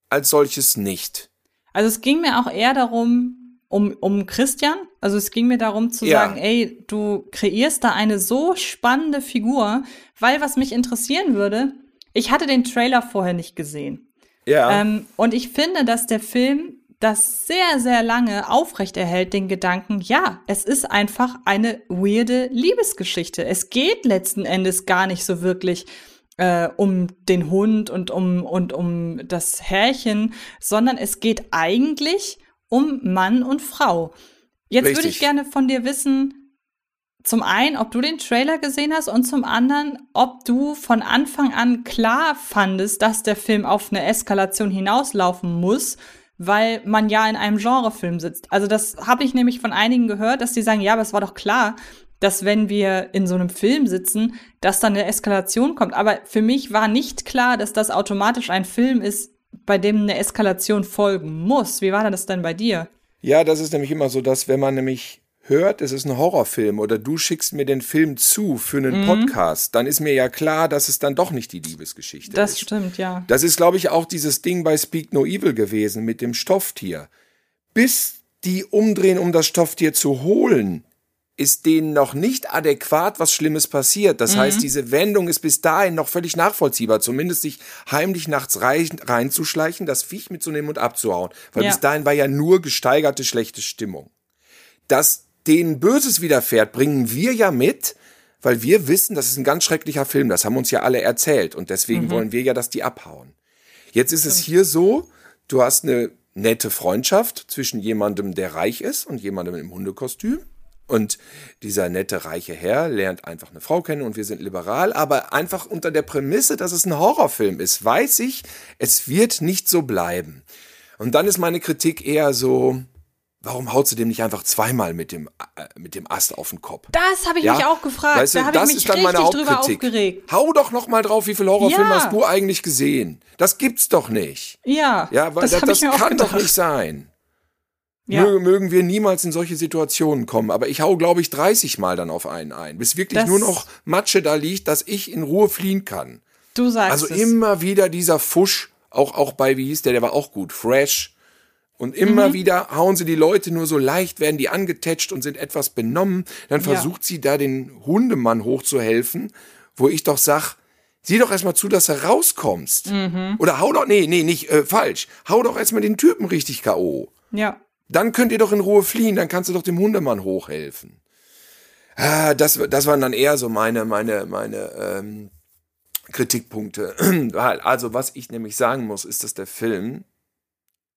Speaker 1: als solches nicht.
Speaker 2: Also es ging mir auch eher darum, um, um Christian. Also es ging mir darum zu ja. sagen, ey, du kreierst da eine so spannende Figur, weil was mich interessieren würde, ich hatte den Trailer vorher nicht gesehen. Ja. Ähm, und ich finde, dass der Film das sehr, sehr lange aufrechterhält, den Gedanken, ja, es ist einfach eine weirde Liebesgeschichte. Es geht letzten Endes gar nicht so wirklich äh, um den Hund und um, und um das Härchen, sondern es geht eigentlich um Mann und Frau. Jetzt würde ich gerne von dir wissen, zum einen, ob du den Trailer gesehen hast und zum anderen, ob du von Anfang an klar fandest, dass der Film auf eine Eskalation hinauslaufen muss, weil man ja in einem Genrefilm sitzt. Also das habe ich nämlich von einigen gehört, dass die sagen, ja, aber es war doch klar, dass wenn wir in so einem Film sitzen, dass dann eine Eskalation kommt. Aber für mich war nicht klar, dass das automatisch ein Film ist, bei dem eine Eskalation folgen muss. Wie war das denn bei dir?
Speaker 1: Ja, das ist nämlich immer so, dass wenn man nämlich hört, es ist ein Horrorfilm oder du schickst mir den Film zu für einen mhm. Podcast, dann ist mir ja klar, dass es dann doch nicht die Liebesgeschichte
Speaker 2: das
Speaker 1: ist.
Speaker 2: Das stimmt, ja.
Speaker 1: Das ist, glaube ich, auch dieses Ding bei Speak No Evil gewesen mit dem Stofftier. Bis die umdrehen, um das Stofftier zu holen, ist denen noch nicht adäquat was Schlimmes passiert. Das mhm. heißt, diese Wendung ist bis dahin noch völlig nachvollziehbar. Zumindest sich heimlich nachts rein, reinzuschleichen, das Viech mitzunehmen und abzuhauen. Weil ja. bis dahin war ja nur gesteigerte schlechte Stimmung. Dass denen Böses widerfährt, bringen wir ja mit, weil wir wissen, das ist ein ganz schrecklicher Film. Das haben uns ja alle erzählt. Und deswegen mhm. wollen wir ja, dass die abhauen. Jetzt ist es hier so, du hast eine nette Freundschaft zwischen jemandem, der reich ist und jemandem im Hundekostüm. Und dieser nette, reiche Herr lernt einfach eine Frau kennen und wir sind liberal, aber einfach unter der Prämisse, dass es ein Horrorfilm ist, weiß ich, es wird nicht so bleiben. Und dann ist meine Kritik eher so, warum haut sie dem nicht einfach zweimal mit dem, äh, mit dem Ast auf den Kopf?
Speaker 2: Das habe ich ja? mich auch gefragt. Weißt du, da habe ich mich ist dann meine Hauptkritik. aufgeregt.
Speaker 1: Hau doch noch mal drauf, wie viele Horrorfilme ja. hast du eigentlich gesehen? Das gibt's doch nicht.
Speaker 2: Ja.
Speaker 1: Ja, weil das, das, das kann doch nicht sein. Ja. Mögen, mögen wir niemals in solche Situationen kommen. Aber ich hau, glaube ich, 30 Mal dann auf einen ein, bis wirklich das nur noch Matsche da liegt, dass ich in Ruhe fliehen kann.
Speaker 2: Du sagst
Speaker 1: Also es. immer wieder dieser Fusch, auch, auch bei, wie hieß der, der war auch gut, Fresh. Und immer mhm. wieder hauen sie die Leute nur so leicht, werden die angetetscht und sind etwas benommen. Dann versucht ja. sie da den Hundemann hochzuhelfen, wo ich doch sag, Sieh doch erstmal zu, dass du rauskommst.
Speaker 2: Mhm.
Speaker 1: Oder hau doch, nee, nee, nicht äh, falsch. Hau doch erstmal den Typen richtig K.O.
Speaker 2: Ja.
Speaker 1: Dann könnt ihr doch in Ruhe fliehen, dann kannst du doch dem Hundemann hochhelfen. Ah, das, das waren dann eher so meine, meine, meine ähm, Kritikpunkte. Also, was ich nämlich sagen muss, ist, dass der Film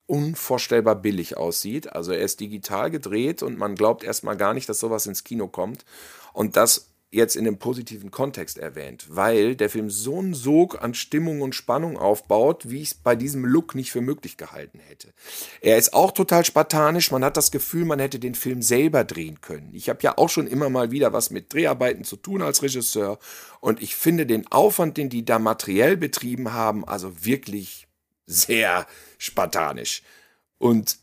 Speaker 1: unvorstellbar billig aussieht. Also er ist digital gedreht und man glaubt erstmal gar nicht, dass sowas ins Kino kommt. Und das jetzt in dem positiven Kontext erwähnt, weil der Film so einen Sog an Stimmung und Spannung aufbaut, wie ich es bei diesem Look nicht für möglich gehalten hätte. Er ist auch total spartanisch, man hat das Gefühl, man hätte den Film selber drehen können. Ich habe ja auch schon immer mal wieder was mit Dreharbeiten zu tun als Regisseur und ich finde den Aufwand, den die da materiell betrieben haben, also wirklich sehr spartanisch. Und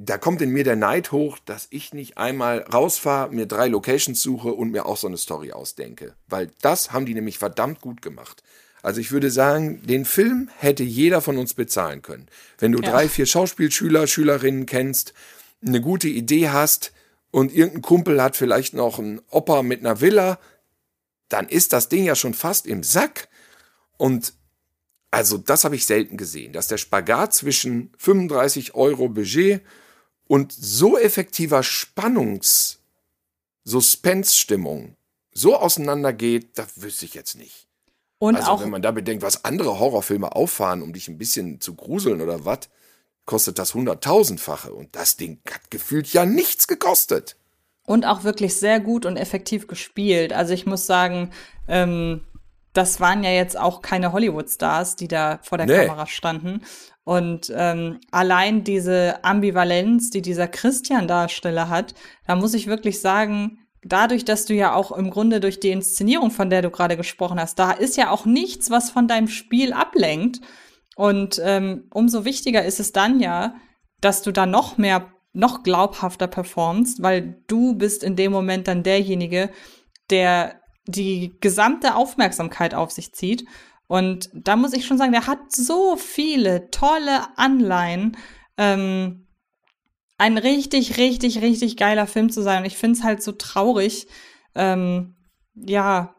Speaker 1: da kommt in mir der Neid hoch, dass ich nicht einmal rausfahre, mir drei Locations suche und mir auch so eine Story ausdenke. Weil das haben die nämlich verdammt gut gemacht. Also ich würde sagen, den Film hätte jeder von uns bezahlen können. Wenn du
Speaker 2: Ja.
Speaker 1: drei, vier Schauspielschüler, Schülerinnen kennst, eine gute Idee hast und irgendein Kumpel hat vielleicht noch einen Opa mit einer Villa, dann ist das Ding ja schon fast im Sack. Und also das habe ich selten gesehen, dass der Spagat zwischen 35 Euro Budget und so effektiver Spannungs Suspense-Stimmung so auseinandergeht, das wüsste ich jetzt nicht.
Speaker 2: Und
Speaker 1: also
Speaker 2: auch
Speaker 1: wenn man da bedenkt, was andere Horrorfilme auffahren, um dich ein bisschen zu gruseln oder was, kostet das hunderttausendfache und das Ding hat gefühlt ja nichts gekostet.
Speaker 2: Und auch wirklich sehr gut und effektiv gespielt. Also ich muss sagen, ähm, das waren ja jetzt auch keine Hollywood-Stars, die da vor der
Speaker 1: Nee.
Speaker 2: Kamera standen. Und ähm, allein diese Ambivalenz, die dieser Christian-Darsteller hat, da muss ich wirklich sagen, dadurch, dass du ja auch im Grunde durch die Inszenierung, von der du gerade gesprochen hast, da ist ja auch nichts, was von deinem Spiel ablenkt. Und ähm, umso wichtiger ist es dann ja, dass du da noch mehr, noch glaubhafter performst, weil du bist in dem Moment dann derjenige, der die gesamte Aufmerksamkeit auf sich zieht. Und da muss ich schon sagen, der hat so viele tolle Anleihen, ähm, ein richtig, richtig, richtig geiler Film zu sein. Und ich finde es halt so traurig, ähm, ja,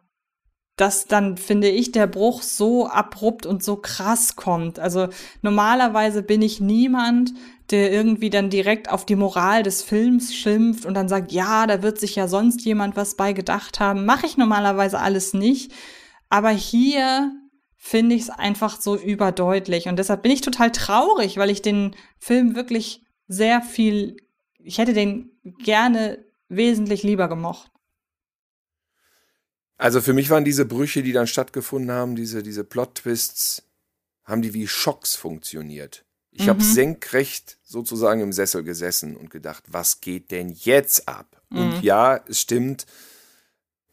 Speaker 2: dass dann, finde ich, der Bruch so abrupt und so krass kommt. Also normalerweise bin ich niemand, der irgendwie dann direkt auf die Moral des Films schimpft und dann sagt, ja, da wird sich ja sonst jemand was bei gedacht haben. Mache ich normalerweise alles nicht. Aber hier finde ich es einfach so überdeutlich. Und deshalb bin ich total traurig, weil ich den Film wirklich sehr viel, ich hätte den gerne wesentlich lieber gemocht.
Speaker 1: Also für mich waren diese Brüche, die dann stattgefunden haben, diese, diese Plot-Twists, haben die wie Schocks funktioniert. Ich habe
Speaker 2: Mhm.
Speaker 1: senkrecht sozusagen im Sessel gesessen und gedacht, was geht denn jetzt ab?
Speaker 2: Mhm.
Speaker 1: Und ja, es stimmt,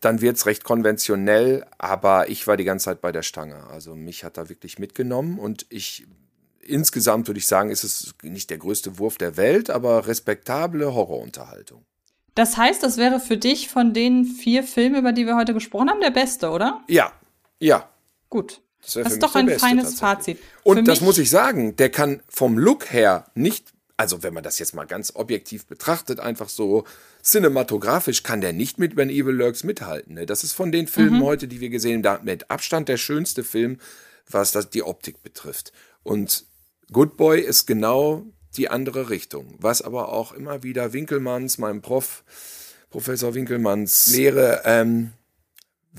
Speaker 1: dann wird's recht konventionell, aber ich war die ganze Zeit bei der Stange. Also mich hat da wirklich mitgenommen und ich insgesamt würde ich sagen, ist es nicht der größte Wurf der Welt, aber respektable Horrorunterhaltung.
Speaker 2: Das heißt, das wäre für dich von den vier Filmen, über die wir heute gesprochen haben, der beste, oder?
Speaker 1: Ja, ja.
Speaker 2: Gut.
Speaker 1: Das,
Speaker 2: Das ist doch ein
Speaker 1: beste
Speaker 2: feines. Fazit.
Speaker 1: Und
Speaker 2: Für
Speaker 1: das muss ich sagen, der kann vom Look her nicht, also wenn man das jetzt mal ganz objektiv betrachtet, einfach so cinematografisch kann der nicht mit When Evil Lurks mithalten. Ne? Das ist von den Filmen
Speaker 2: Mhm.
Speaker 1: heute, die wir gesehen haben, mit Abstand der schönste Film, was das die Optik betrifft. Und Good Boy ist genau die andere Richtung, was aber auch immer wieder Winkelmanns, meinem Prof, Professor Winkelmanns Lehre, ähm,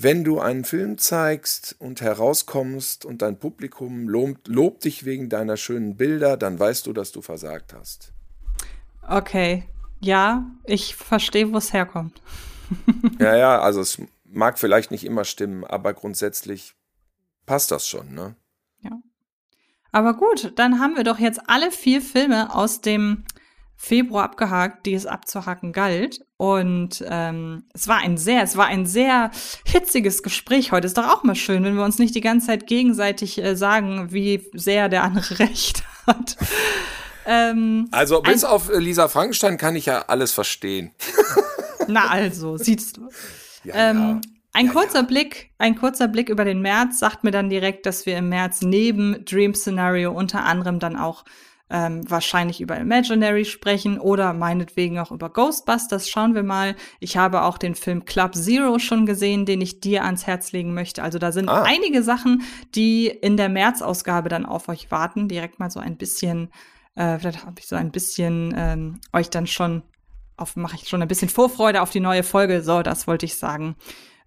Speaker 1: wenn du einen Film zeigst und herauskommst und dein Publikum lobt, lobt dich wegen deiner schönen Bilder, dann weißt du, dass du versagt hast.
Speaker 2: Okay. Ja, ich verstehe, wo es herkommt.
Speaker 1: Ja, ja, also es mag vielleicht nicht immer stimmen, aber grundsätzlich passt das schon, ne?
Speaker 2: Aber gut, dann haben wir doch jetzt alle vier Filme aus dem Februar abgehakt, die es abzuhaken galt. Und ähm, es war ein sehr, es war ein sehr hitziges Gespräch heute. Ist doch auch mal schön, wenn wir uns nicht die ganze Zeit gegenseitig äh, sagen, wie sehr der andere recht hat. ähm,
Speaker 1: Also bis auf äh, Lisa Frankenstein kann ich ja alles verstehen.
Speaker 2: Na also, siehst du.
Speaker 1: Ja,
Speaker 2: Ähm, ein kurzer Blick, ein kurzer Blick über den März sagt mir dann direkt, dass wir im März neben Dream Scenario unter anderem dann auch ähm, wahrscheinlich über Imaginary sprechen oder meinetwegen auch über Ghostbusters. Schauen wir mal. Ich habe auch den Film Club Zero schon gesehen, den ich dir ans Herz legen möchte. Also da sind
Speaker 1: Ah.
Speaker 2: einige Sachen, die in der März-Ausgabe dann auf euch warten. Direkt mal so ein bisschen, äh, vielleicht habe ich so ein bisschen ähm, euch dann schon auf, mache ich schon ein bisschen Vorfreude auf die neue Folge. So, das wollte ich sagen.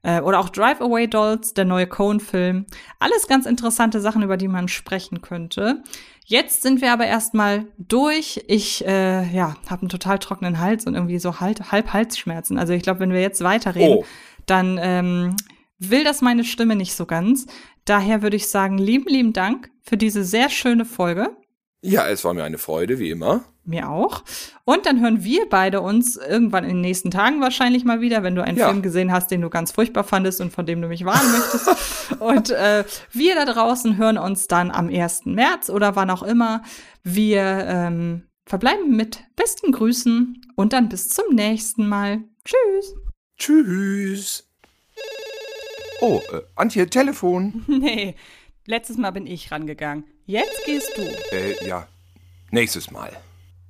Speaker 2: Äh, oder auch Drive Away Dolls, der neue Cohen-Film. Alles ganz interessante Sachen, über die man sprechen könnte. Jetzt sind wir aber erstmal durch. Ich äh, ja, habe einen total trockenen Hals und irgendwie so halt, halb Halsschmerzen. Also ich glaube, wenn wir jetzt weiterreden,
Speaker 1: Oh.
Speaker 2: dann ähm, will das meine Stimme nicht so ganz. Daher würde ich sagen, lieben, lieben Dank für diese sehr schöne Folge.
Speaker 1: Ja, es war mir eine Freude, wie immer.
Speaker 2: Mir auch. Und dann hören wir beide uns irgendwann in den nächsten Tagen wahrscheinlich mal wieder, wenn du einen
Speaker 1: Ja.
Speaker 2: Film gesehen hast, den du ganz furchtbar fandest und von dem du mich warnen möchtest. Und äh, wir da draußen hören uns dann am 1. März oder wann auch immer. Wir ähm, verbleiben mit besten Grüßen und dann bis zum nächsten Mal. Tschüss.
Speaker 1: Tschüss. Oh, äh, Antje, Telefon.
Speaker 2: Nee, letztes Mal bin ich rangegangen. Jetzt gehst du.
Speaker 1: Äh, ja. Nächstes Mal.